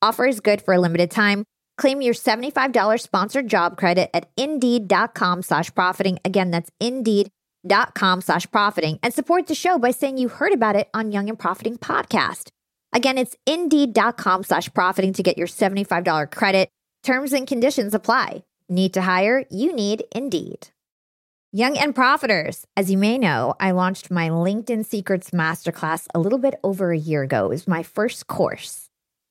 Offer is good for a limited time. Claim your $75 sponsored job credit at indeed.com slash profiting. Again, that's indeed.com slash profiting and support the show by saying you heard about it on Young and Profiting podcast. Again, it's indeed.com slash profiting to get your $75 credit. Terms and conditions apply. Need to hire? You need Indeed. Young and Profiters. As you may know, I launched my LinkedIn Secrets Masterclass a little bit over a year ago. It was my first course.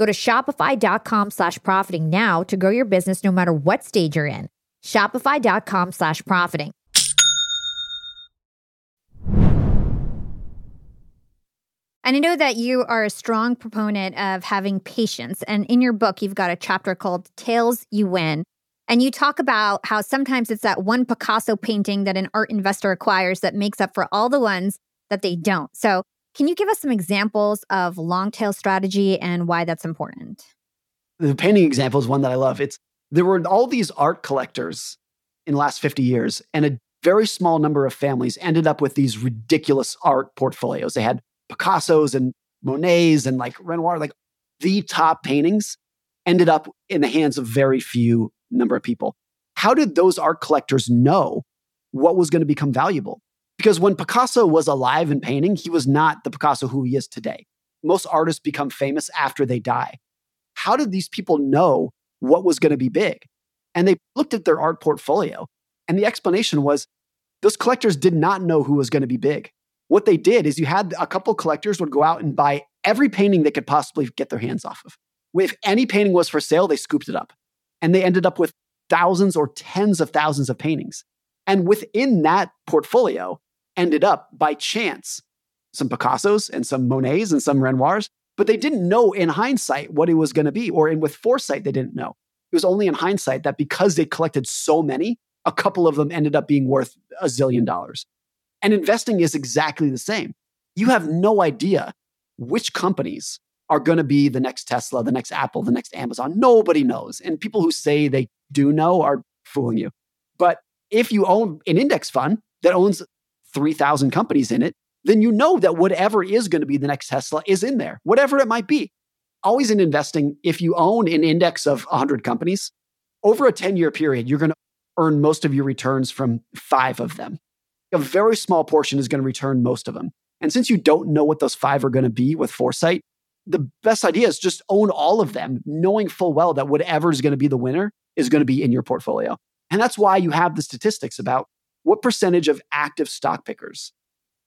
Go to shopify.com slash profiting now to grow your business no matter what stage you're in. Shopify.com slash profiting. And I know that you are a strong proponent of having patience. And in your book, you've got a chapter called Tails You Win. And you talk about how sometimes it's that one Picasso painting that an art investor acquires that makes up for all the ones that they don't. So, can you give us some examples of long tail strategy and why that's important? The painting example is one that I love. It's there were all these art collectors in the last 50 years, and a very small number of families ended up with these ridiculous art portfolios. They had Picasso's and Monet's and like Renoir, like the top paintings ended up in the hands of very few number of people. How did those art collectors know what was going to become valuable? Because when Picasso was alive and painting, he was not the Picasso who he is today. Most artists become famous after they die. How did these people know what was going to be big? And they looked at their art portfolio, and the explanation was those collectors did not know who was going to be big. What they did is you had a couple collectors would go out and buy every painting they could possibly get their hands off of. If any painting was for sale, they scooped it up and they ended up with thousands or tens of thousands of paintings. And within that portfolio, ended up by chance some Picassos and some Monets and some Renoirs, but they didn't know in hindsight what it was going to be, or in with foresight, they didn't know. It was only in hindsight that because they collected so many, a couple of them ended up being worth a zillion dollars. And investing is exactly the same. You have no idea which companies are going to be the next Tesla, the next Apple, the next Amazon. Nobody knows. And people who say they do know are fooling you. But if you own an index fund that owns 3,000 companies in it, then you know that whatever is going to be the next Tesla is in there, whatever it might be. Always in investing, if you own an index of 100 companies, over a 10 year period, you're going to earn most of your returns from five of them. A very small portion is going to return most of them. And since you don't know what those five are going to be with foresight, the best idea is just own all of them, knowing full well that whatever is going to be the winner is going to be in your portfolio. And that's why you have the statistics about what percentage of active stock pickers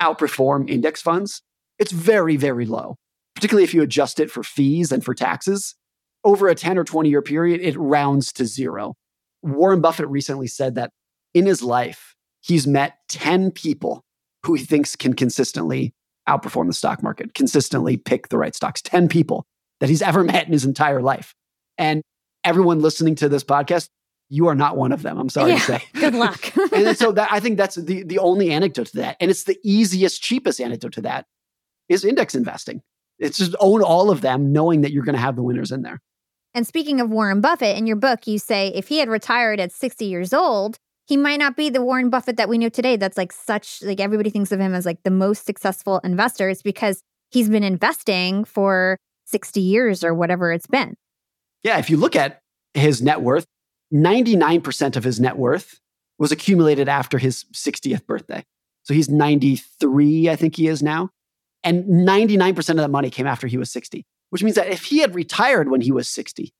outperform index funds. It's very, very low, particularly if you adjust it for fees and for taxes. Over a 10 or 20 year period, it rounds to zero. Warren Buffett recently said that in his life, he's met 10 people who he thinks can consistently outperform the stock market, consistently pick the right stocks. 10 people that he's ever <laughs> met in his entire life. And everyone listening to this podcast, you are not one of them. I'm sorry yeah, to say. <laughs> Good luck. <laughs> and so that, I think that's the, the only anecdote to that. And it's the easiest, cheapest anecdote to that is index investing. It's just own all of them, knowing that you're going to have the winners in there. And speaking of Warren Buffett, in your book, you say if he had retired at 60 years old, he might not be the Warren Buffett that we know today. That's like such like everybody thinks of him as like the most successful investor. It's because he's been investing for 60 years or whatever it's been. Yeah, if you look at his net worth, 99% of his net worth was accumulated after his 60th birthday. So he's 93, I think he is now. And 99% of that money came after he was 60, which means that if he had retired when he was 60,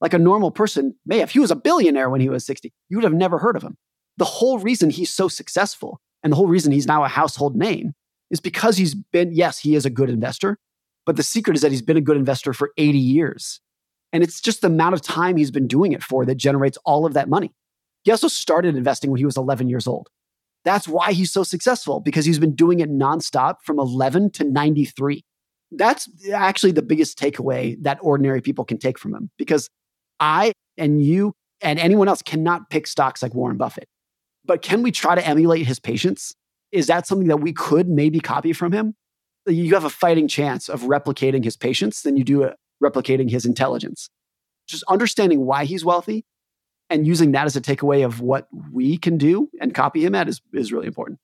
like a normal person may, if he was a billionaire when he was 60, you would have never heard of him the whole reason he's so successful and the whole reason he's now a household name is because he's been, yes, he is a good investor, but the secret is that he's been a good investor for 80 years. And it's just the amount of time he's been doing it for that generates all of that money. He also started investing when he was 11 years old. That's why he's so successful because he's been doing it nonstop from 11 to 93. That's actually the biggest takeaway that ordinary people can take from him because I and you and anyone else cannot pick stocks like Warren Buffett. But can we try to emulate his patience? Is that something that we could maybe copy from him? You have a fighting chance of replicating his patience than you do replicating his intelligence. Just understanding why he's wealthy And using that as a takeaway of what we can do and copy him at is, is really important.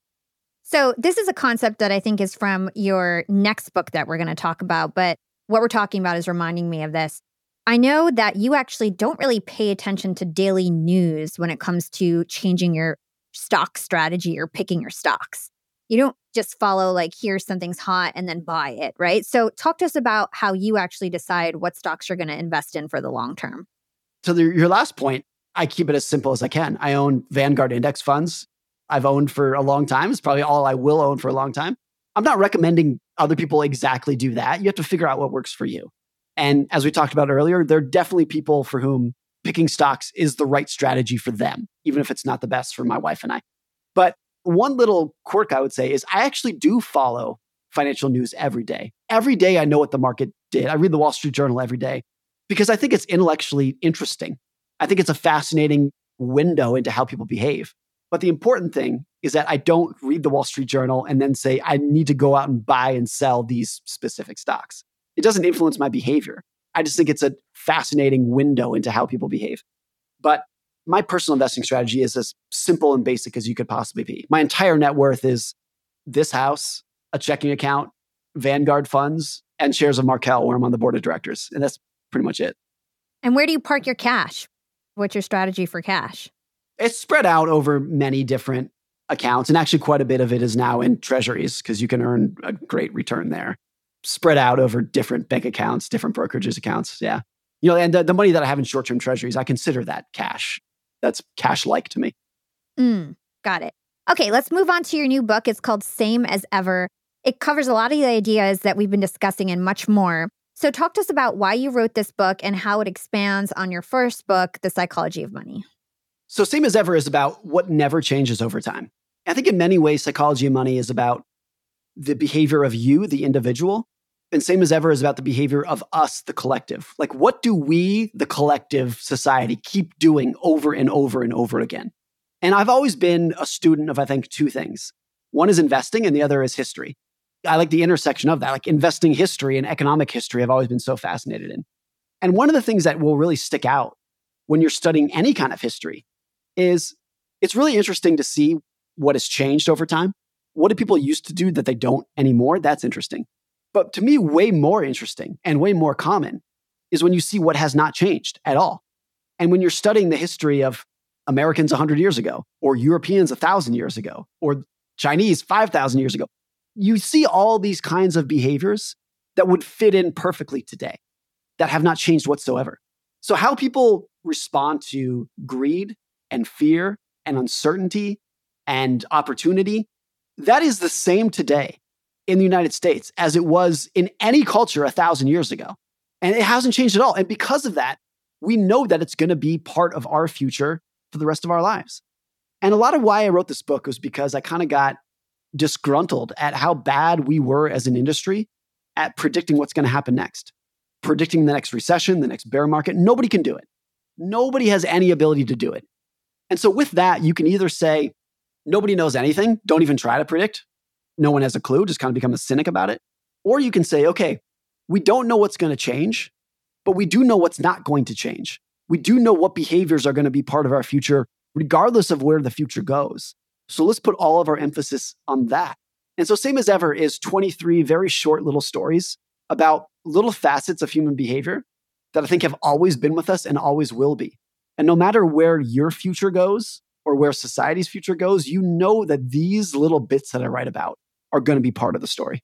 So, this is a concept that I think is from your next book that we're going to talk about. But what we're talking about is reminding me of this. I know that you actually don't really pay attention to daily news when it comes to changing your stock strategy or picking your stocks. You don't just follow, like, here's something's hot and then buy it, right? So, talk to us about how you actually decide what stocks you're going to invest in for the long term. So the, your last point, I keep it as simple as I can. I own Vanguard index funds. I've owned for a long time. It's probably all I will own for a long time. I'm not recommending other people exactly do that. You have to figure out what works for you. And as we talked about earlier, there are definitely people for whom picking stocks is the right strategy for them, even if it's not the best for my wife and I. But one little quirk I would say is I actually do follow financial news every day. Every day I know what the market did. I read the Wall Street Journal every day because I think it's intellectually interesting. I think it's a fascinating window into how people behave. But the important thing is that I don't read the Wall Street Journal and then say, I need to go out and buy and sell these specific stocks. It doesn't influence my behavior. I just think it's a fascinating window into how people behave. But my personal investing strategy is as simple and basic as you could possibly be. My entire net worth is this house, a checking account, Vanguard funds, and shares of Markel, where I'm on the board of directors. And that's pretty much it. And where do you park your cash? What's your strategy for cash? It's spread out over many different accounts. And actually, quite a bit of it is now in treasuries because you can earn a great return there. Spread out over different bank accounts, different brokerages accounts. Yeah. You know, and the, the money that I have in short term treasuries, I consider that cash that's cash like to me. Mm, got it. Okay, let's move on to your new book. It's called Same as Ever. It covers a lot of the ideas that we've been discussing and much more. So, talk to us about why you wrote this book and how it expands on your first book, The Psychology of Money. So, Same as Ever is about what never changes over time. I think in many ways, Psychology of Money is about the behavior of you, the individual, and same as ever is about the behavior of us, the collective. Like, what do we, the collective society, keep doing over and over and over again? And I've always been a student of, I think, two things. One is investing, and the other is history. I like the intersection of that. Like investing history and economic history, I've always been so fascinated in. And one of the things that will really stick out when you're studying any kind of history is it's really interesting to see what has changed over time. What do people used to do that they don't anymore? That's interesting. But to me, way more interesting and way more common is when you see what has not changed at all. And when you're studying the history of Americans 100 years ago, or Europeans 1,000 years ago, or Chinese 5,000 years ago, you see all these kinds of behaviors that would fit in perfectly today that have not changed whatsoever. So, how people respond to greed and fear and uncertainty and opportunity, that is the same today in the United States as it was in any culture a thousand years ago. And it hasn't changed at all. And because of that, we know that it's going to be part of our future for the rest of our lives. And a lot of why I wrote this book was because I kind of got disgruntled at how bad we were as an industry at predicting what's going to happen next, predicting the next recession, the next bear market. Nobody can do it. Nobody has any ability to do it. And so, with that, you can either say, nobody knows anything, don't even try to predict, no one has a clue, just kind of become a cynic about it. Or you can say, okay, we don't know what's going to change, but we do know what's not going to change. We do know what behaviors are going to be part of our future, regardless of where the future goes. So let's put all of our emphasis on that. And so, same as ever is 23 very short little stories about little facets of human behavior that I think have always been with us and always will be. And no matter where your future goes or where society's future goes, you know that these little bits that I write about are going to be part of the story.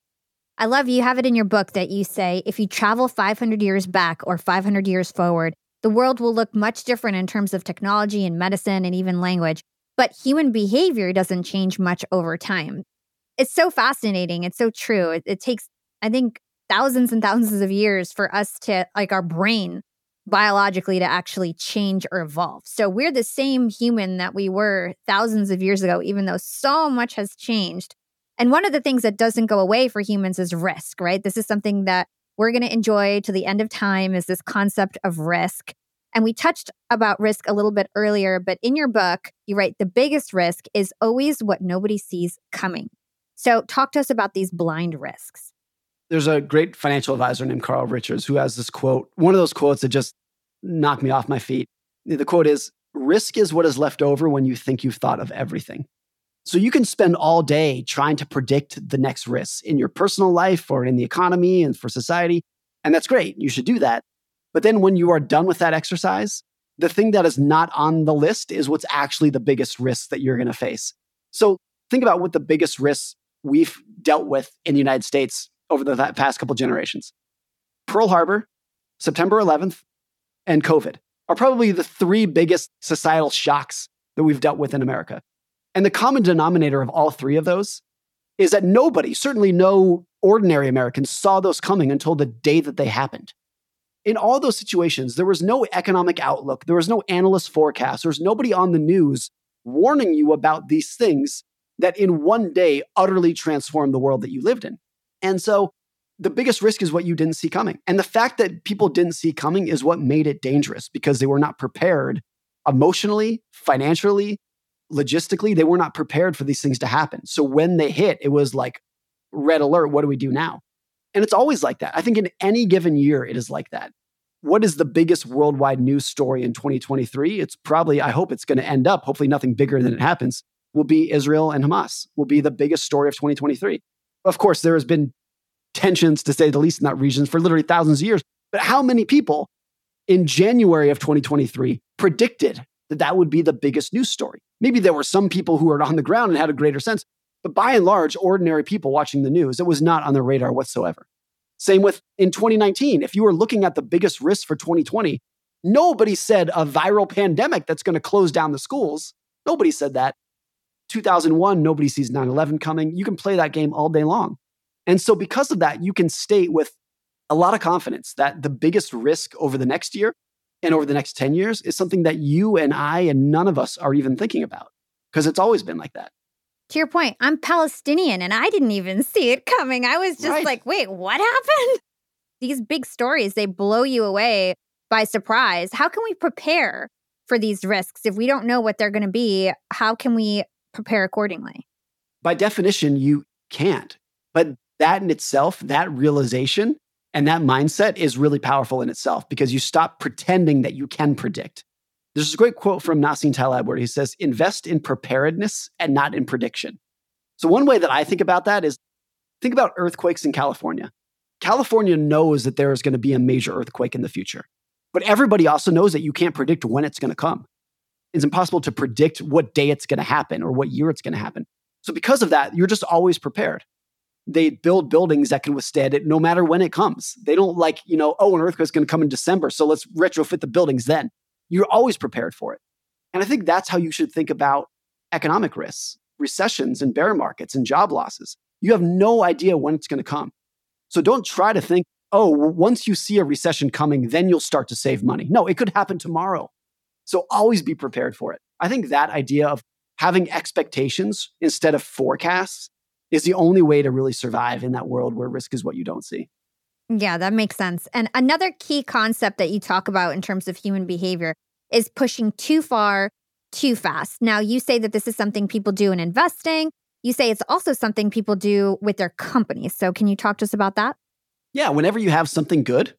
I love you have it in your book that you say if you travel 500 years back or 500 years forward, the world will look much different in terms of technology and medicine and even language. But human behavior doesn't change much over time. It's so fascinating. It's so true. It, it takes, I think, thousands and thousands of years for us to, like, our brain biologically to actually change or evolve. So we're the same human that we were thousands of years ago, even though so much has changed. And one of the things that doesn't go away for humans is risk, right? This is something that we're going to enjoy to the end of time is this concept of risk. And we touched about risk a little bit earlier, but in your book, you write the biggest risk is always what nobody sees coming. So talk to us about these blind risks. There's a great financial advisor named Carl Richards who has this quote, one of those quotes that just knocked me off my feet. The quote is risk is what is left over when you think you've thought of everything. So you can spend all day trying to predict the next risks in your personal life or in the economy and for society. And that's great. You should do that. But then when you are done with that exercise, the thing that is not on the list is what's actually the biggest risk that you're going to face. So think about what the biggest risks we've dealt with in the United States over the past couple generations. Pearl Harbor, September 11th, and COVID are probably the three biggest societal shocks that we've dealt with in America. And the common denominator of all three of those is that nobody, certainly no ordinary Americans, saw those coming until the day that they happened. In all those situations, there was no economic outlook, there was no analyst forecast, there was nobody on the news warning you about these things that in one day utterly transformed the world that you lived in. And so the biggest risk is what you didn't see coming. And the fact that people didn't see coming is what made it dangerous because they were not prepared emotionally, financially, logistically. They were not prepared for these things to happen. So when they hit, it was like red alert. What do we do now? And it's always like that. I think in any given year, it is like that. What is the biggest worldwide news story in 2023? It's probably, I hope it's going to end up, hopefully nothing bigger than it happens, will be Israel and Hamas, will be the biggest story of 2023. Of course, there has been tensions, to say the least, in that region for literally thousands of years. But how many people in January of 2023 predicted that that would be the biggest news story? Maybe there were some people who were on the ground and had a greater sense, but by and large, ordinary people watching the news, it was not on their radar whatsoever. Same with in 2019. If you were looking at the biggest risk for 2020, nobody said a viral pandemic that's going to close down the schools. Nobody said that. 2001, nobody sees 9 11 coming. You can play that game all day long. And so, because of that, you can state with a lot of confidence that the biggest risk over the next year and over the next 10 years is something that you and I and none of us are even thinking about because it's always been like that. To your point, I'm Palestinian and I didn't even see it coming. I was just right. like, wait, what happened? <laughs> These big stories, they blow you away by surprise. How can we prepare for these risks if we don't know what they're going to be? How can we prepare accordingly? By definition, you can't. But that in itself, that realization and that mindset is really powerful in itself because you stop pretending that you can predict. There's a great quote from Nassim Taleb where he says, invest in preparedness and not in prediction. So, one way that I think about that is think about earthquakes in California. California knows that there is going to be a major earthquake in the future, but everybody also knows that you can't predict when it's going to come. It's impossible to predict what day it's going to happen or what year it's going to happen. So, because of that, you're just always prepared they build buildings that can withstand it no matter when it comes. They don't like, you know, oh, an earthquake's going to come in December, so let's retrofit the buildings then. You're always prepared for it. And I think that's how you should think about economic risks, recessions and bear markets and job losses. You have no idea when it's going to come. So don't try to think, oh, once you see a recession coming, then you'll start to save money. No, it could happen tomorrow. So always be prepared for it. I think that idea of having expectations instead of forecasts is the only way to really survive in that world where risk is what you don't see. Yeah, that makes sense. And another key concept that you talk about in terms of human behavior is pushing too far too fast. Now, you say that this is something people do in investing. You say it's also something people do with their companies. So, can you talk to us about that? Yeah, whenever you have something good,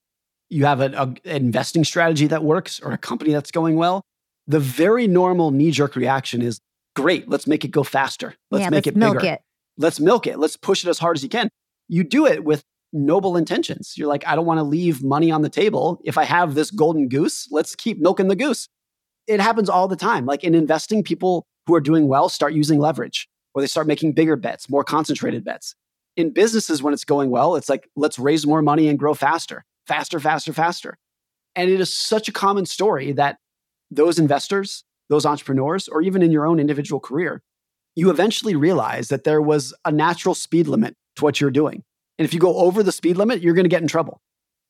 you have an investing strategy that works or a company that's going well, the very normal knee jerk reaction is great, let's make it go faster. Let's yeah, make let's it milk bigger. It let's milk it. Let's push it as hard as you can. You do it with noble intentions. You're like, I don't want to leave money on the table. If I have this golden goose, let's keep milking the goose. It happens all the time. Like in investing, people who are doing well start using leverage or they start making bigger bets, more concentrated bets. In businesses, when it's going well, it's like, let's raise more money and grow faster, faster, faster, faster. And it is such a common story that those investors, those entrepreneurs, or even in your own individual career, you eventually realize that there was a natural speed limit to what you're doing. And if you go over the speed limit, you're going to get in trouble.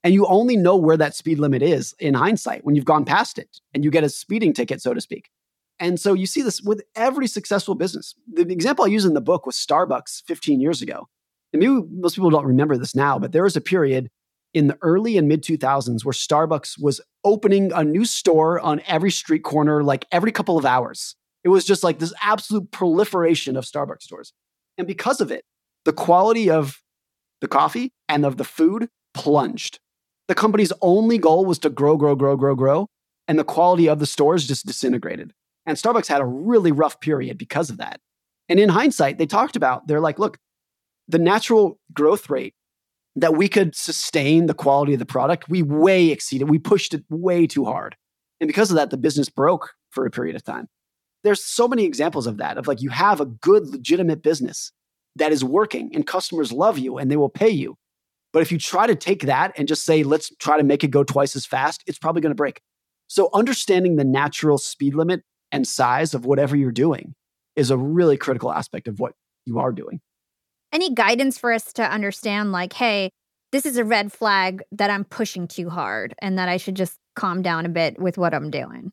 And you only know where that speed limit is in hindsight when you've gone past it and you get a speeding ticket, so to speak. And so you see this with every successful business. The example I use in the book was Starbucks 15 years ago. And maybe most people don't remember this now, but there was a period in the early and mid 2000s where Starbucks was opening a new store on every street corner, like every couple of hours. It was just like this absolute proliferation of Starbucks stores. And because of it, the quality of the coffee and of the food plunged. The company's only goal was to grow, grow, grow, grow, grow. and the quality of the stores just disintegrated. And Starbucks had a really rough period because of that. And in hindsight, they talked about, they're like, look, the natural growth rate that we could sustain the quality of the product, we way exceeded. We pushed it way too hard. And because of that, the business broke for a period of time. There's so many examples of that, of like you have a good, legitimate business that is working and customers love you and they will pay you. But if you try to take that and just say, let's try to make it go twice as fast, it's probably going to break. So understanding the natural speed limit and size of whatever you're doing is a really critical aspect of what you are doing. Any guidance for us to understand, like, hey, this is a red flag that I'm pushing too hard and that I should just calm down a bit with what I'm doing?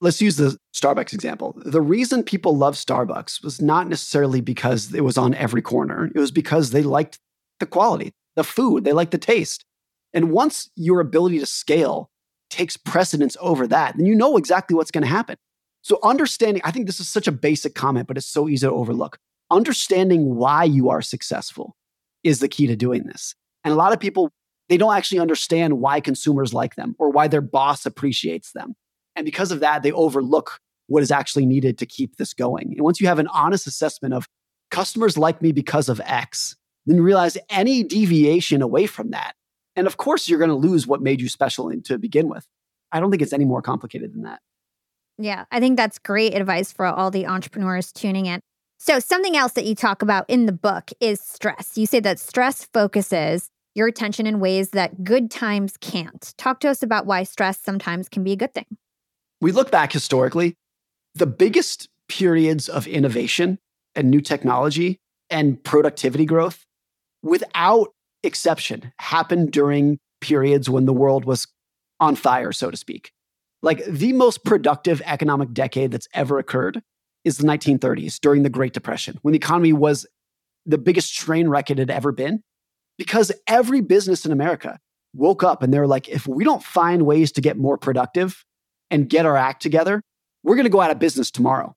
Let's use the Starbucks example. The reason people love Starbucks was not necessarily because it was on every corner, it was because they liked the quality, the food, they liked the taste. And once your ability to scale takes precedence over that, then you know exactly what's going to happen. So, understanding, I think this is such a basic comment, but it's so easy to overlook. Understanding why you are successful is the key to doing this. And a lot of people, they don't actually understand why consumers like them or why their boss appreciates them. And because of that, they overlook what is actually needed to keep this going. And once you have an honest assessment of customers like me because of X, then realize any deviation away from that. And of course, you're going to lose what made you special to begin with. I don't think it's any more complicated than that. Yeah, I think that's great advice for all the entrepreneurs tuning in. So, something else that you talk about in the book is stress. You say that stress focuses your attention in ways that good times can't. Talk to us about why stress sometimes can be a good thing. We look back historically, the biggest periods of innovation and new technology and productivity growth, without exception, happened during periods when the world was on fire, so to speak. Like the most productive economic decade that's ever occurred is the 1930s during the Great Depression, when the economy was the biggest train wreck it had ever been because every business in America woke up and they're like, if we don't find ways to get more productive and get our act together, we're going to go out of business tomorrow.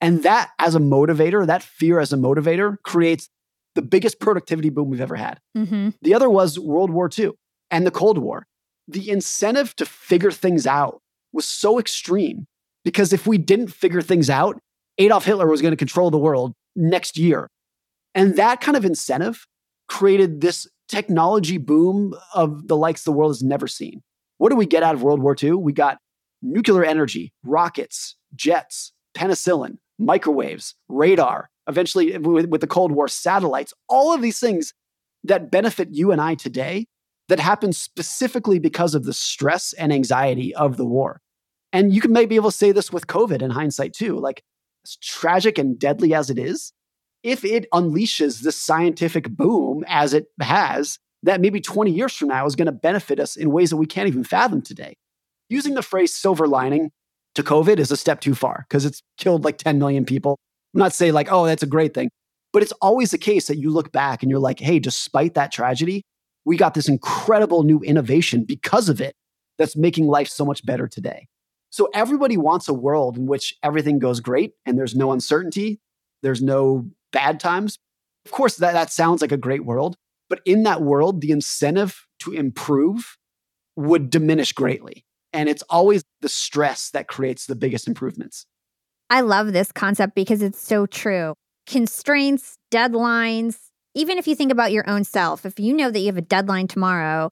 And that, as a motivator, that fear as a motivator creates the biggest productivity boom we've ever had. Mm-hmm. The other was World War II and the Cold War. The incentive to figure things out was so extreme because if we didn't figure things out, Adolf Hitler was going to control the world next year. And that kind of incentive created this technology boom of the likes the world has never seen. What do we get out of World War II? We got nuclear energy, rockets, jets, penicillin, microwaves, radar, eventually with, with, the Cold War, satellites, all of these things that benefit you and I today that happen specifically because of the stress and anxiety of the war. And you can maybe be able to say this with COVID in hindsight too. Like, as tragic and deadly as it is, if it unleashes this scientific boom as it has, that maybe 20 years from now is going to benefit us in ways that we can't even fathom today. Using the phrase silver lining to COVID is a step too far because it's killed like 10 million people. I'm not saying like, oh, that's a great thing, but it's always the case that you look back and you're like, hey, despite that tragedy, we got this incredible new innovation because of it that's making life so much better today. So everybody wants a world in which everything goes great and there's no uncertainty, there's no bad times. Of course, that, that sounds like a great world, but in that world, the incentive to improve would diminish greatly. And it's always the stress that creates the biggest improvements. I love this concept because it's so true. Constraints, deadlines, even if you think about your own self, if you know that you have a deadline tomorrow,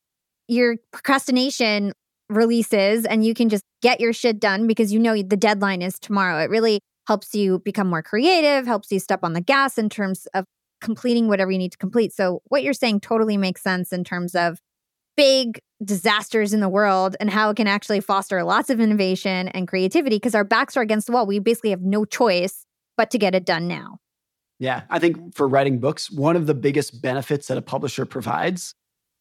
your procrastination releases and you can just get your shit done because you know the deadline is tomorrow. It really helps you become more creative, helps you step on the gas in terms of completing whatever you need to complete. So, what you're saying totally makes sense in terms of big disasters in the world and how it can actually foster lots of innovation and creativity because our backs are against the wall. We basically have no choice but to get it done now. Yeah, I think for writing books, one of the biggest benefits that a publisher provides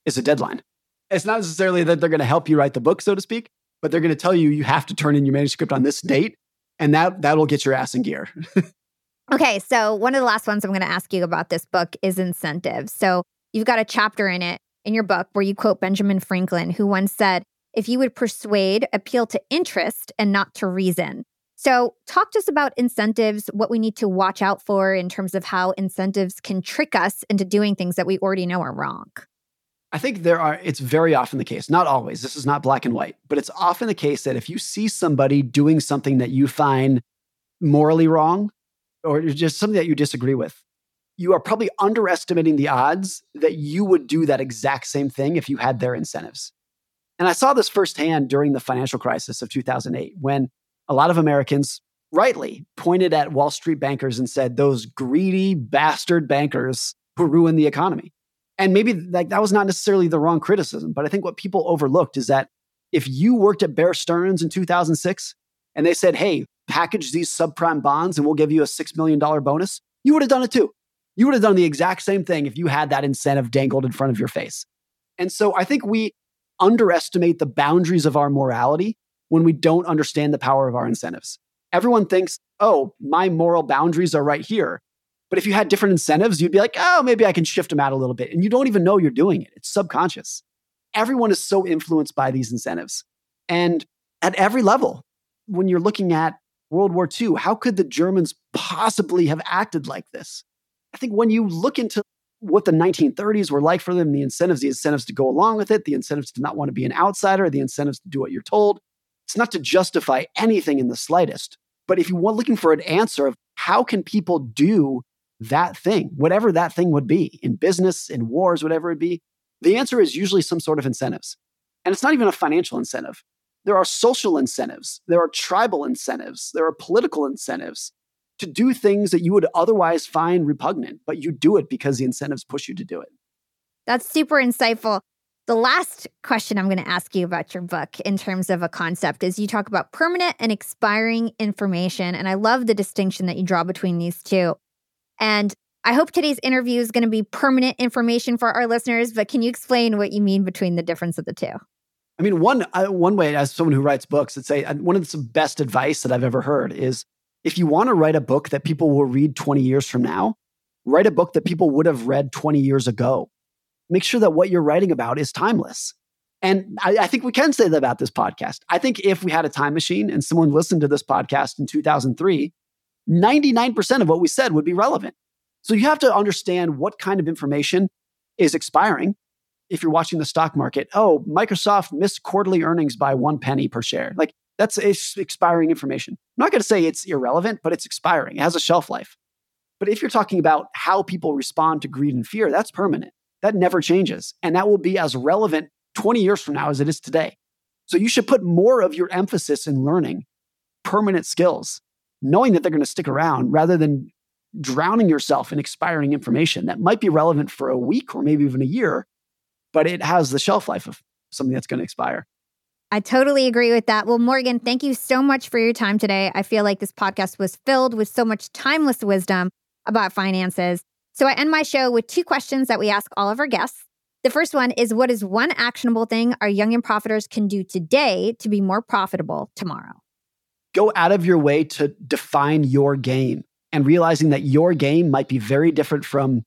is a deadline. It's not necessarily that they're going to help you write the book, so to speak, but they're going to tell you you have to turn in your manuscript on this date and that that'll get your ass in gear. <laughs> okay, so one of the last ones I'm going to ask you about this book is incentives. So you've got a chapter in it in your book where you quote Benjamin Franklin, who once said, "If you would persuade, appeal to interest and not to reason." So, talk to us about incentives, what we need to watch out for in terms of how incentives can trick us into doing things that we already know are wrong. I think there are, it's very often the case, not always, this is not black and white, but it's often the case that if you see somebody doing something that you find morally wrong or just something that you disagree with, you are probably underestimating the odds that you would do that exact same thing if you had their incentives. And I saw this firsthand during the financial crisis of 2008 when a lot of Americans rightly pointed at Wall Street bankers and said, those greedy bastard bankers who ruined the economy. And maybe like that was not necessarily the wrong criticism, but I think what people overlooked is that if you worked at Bear Stearns in 2006 and they said, hey, package these subprime bonds and we'll give you a $6 million bonus, you would have done it too. You would have done the exact same thing if you had that incentive dangled in front of your face. And so I think we underestimate the boundaries of our morality when we don't understand the power of our incentives. Everyone thinks, oh, my moral boundaries are right here. But if you had different incentives, you'd be like, oh, maybe I can shift them out a little bit. And you don't even know you're doing it. It's subconscious. Everyone is so influenced by these incentives. And at every level, when you're looking at World War II, how could the Germans possibly have acted like this? I think when you look into what the 1930s were like for them, the incentives, the incentives to go along with it, the incentives to not want to be an outsider, the incentives to do what you're told, it's not to justify anything in the slightest. But if you want looking for an answer of how can people do that thing, whatever that thing would be in business, in wars, whatever it be? The answer is usually some sort of incentives. And it's not even a financial incentive. There are social incentives, there are tribal incentives, there are political incentives to do things that you would otherwise find repugnant, but you do it because the incentives push you to do it. That's super insightful. The last question I'm going to ask you about your book in terms of a concept is you talk about permanent and expiring information. And I love the distinction that you draw between these two. And I hope today's interview is going to be permanent information for our listeners, but can you explain what you mean between the difference of the two? I mean, one uh, one way as someone who writes books, I'd say uh, one of the best advice that I've ever heard is if you want to write a book that people will read 20 years from now, write a book that people would have read 20 years ago. Make sure that what you're writing about is timeless. And I, I, think we can say that about this podcast. I think if we had a time machine and someone listened to this podcast in 2003, 99% of what we said would be relevant. So you have to understand what kind of information is expiring. If you're watching the stock market, oh, Microsoft missed quarterly earnings by one penny per share. Like that's expiring information. I'm not going to say it's irrelevant, but it's expiring. It has a shelf life. But if you're talking about how people respond to greed and fear, that's permanent. That never changes. And that will be as relevant 20 years from now as it is today. So you should put more of your emphasis in learning permanent skills knowing that they're going to stick around rather than drowning yourself in expiring information that might be relevant for a week or maybe even a year, but it has the shelf life of something that's going to expire. I totally agree with that. Well, Morgan, thank you so much for your time today. I feel like this podcast was filled with so much timeless wisdom about finances. So I end my show with two questions that we ask all of our guests. The first one is What is one actionable thing our young and profiters can do today to be more profitable tomorrow? go out of your way to define your game and realizing that your game might be very different from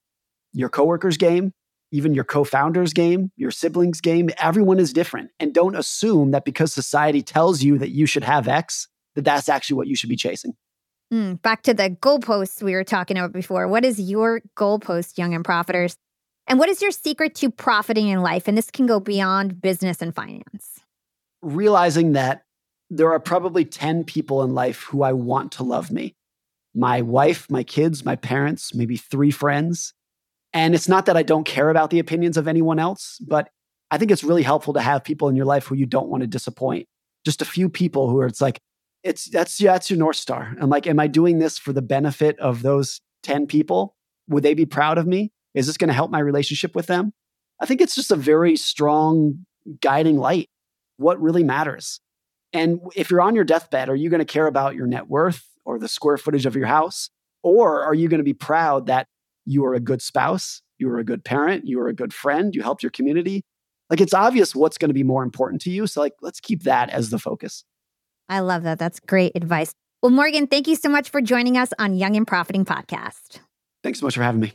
your coworker's game, even your co-founder's game, your sibling's game. Everyone is different. And don't assume that because society tells you that you should have X, that that's actually what you should be chasing. Mm, back to the goalposts we were talking about before. What is your goalpost, young and profiters? And what is your secret to profiting in life? And this can go beyond business and finance. Realizing that there are probably 10 people in life who I want to love me my wife, my kids, my parents, maybe three friends. And it's not that I don't care about the opinions of anyone else, but I think it's really helpful to have people in your life who you don't want to disappoint. Just a few people who are, it's like, it's that's yeah, that's your North Star. I'm like, am I doing this for the benefit of those 10 people? Would they be proud of me? Is this going to help my relationship with them? I think it's just a very strong guiding light. What really matters? And if you're on your deathbed, are you going to care about your net worth or the square footage of your house? Or are you going to be proud that you are a good spouse, you are a good parent, you are a good friend, you helped your community? Like it's obvious what's going to be more important to you. So, like, let's keep that as the focus. I love that. That's great advice. Well, Morgan, thank you so much for joining us on Young and Profiting Podcast. Thanks so much for having me.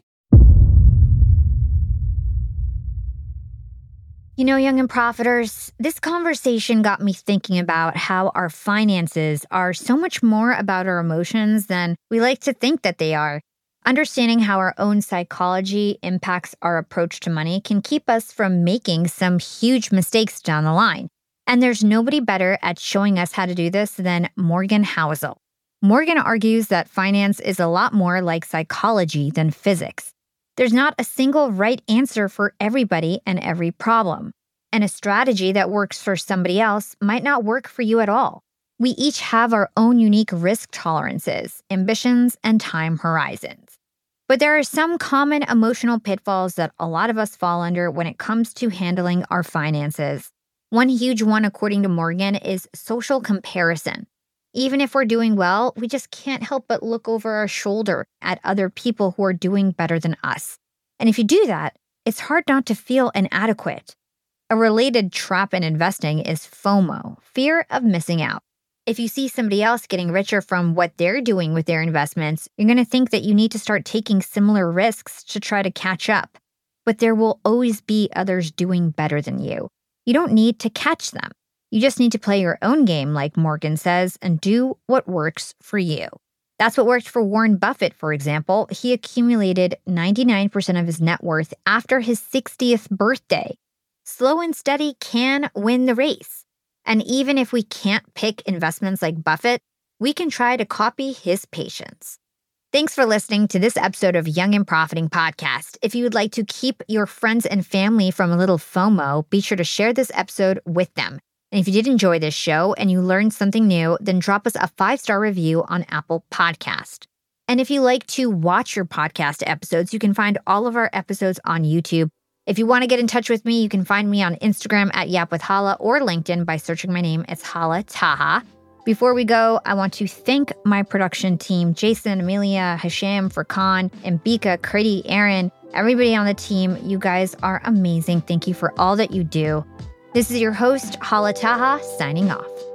You know, young and profiters, this conversation got me thinking about how our finances are so much more about our emotions than we like to think that they are. Understanding how our own psychology impacts our approach to money can keep us from making some huge mistakes down the line. And there's nobody better at showing us how to do this than Morgan Housel. Morgan argues that finance is a lot more like psychology than physics. There's not a single right answer for everybody and every problem. And a strategy that works for somebody else might not work for you at all. We each have our own unique risk tolerances, ambitions, and time horizons. But there are some common emotional pitfalls that a lot of us fall under when it comes to handling our finances. One huge one, according to Morgan, is social comparison. Even if we're doing well, we just can't help but look over our shoulder at other people who are doing better than us. And if you do that, it's hard not to feel inadequate. A related trap in investing is FOMO, fear of missing out. If you see somebody else getting richer from what they're doing with their investments, you're going to think that you need to start taking similar risks to try to catch up. But there will always be others doing better than you. You don't need to catch them. You just need to play your own game, like Morgan says, and do what works for you. That's what worked for Warren Buffett, for example. He accumulated 99% of his net worth after his 60th birthday. Slow and steady can win the race. And even if we can't pick investments like Buffett, we can try to copy his patience. Thanks for listening to this episode of Young and Profiting Podcast. If you would like to keep your friends and family from a little FOMO, be sure to share this episode with them. And if you did enjoy this show and you learned something new, then drop us a five star review on Apple Podcast. And if you like to watch your podcast episodes, you can find all of our episodes on YouTube if you want to get in touch with me, you can find me on Instagram at Yap with Hala or LinkedIn by searching my name. It's Hala Taha. Before we go, I want to thank my production team Jason, Amelia, Hasham, Furkan, Mbika, Kriti, Aaron, everybody on the team. You guys are amazing. Thank you for all that you do. This is your host, Hala Taha, signing off.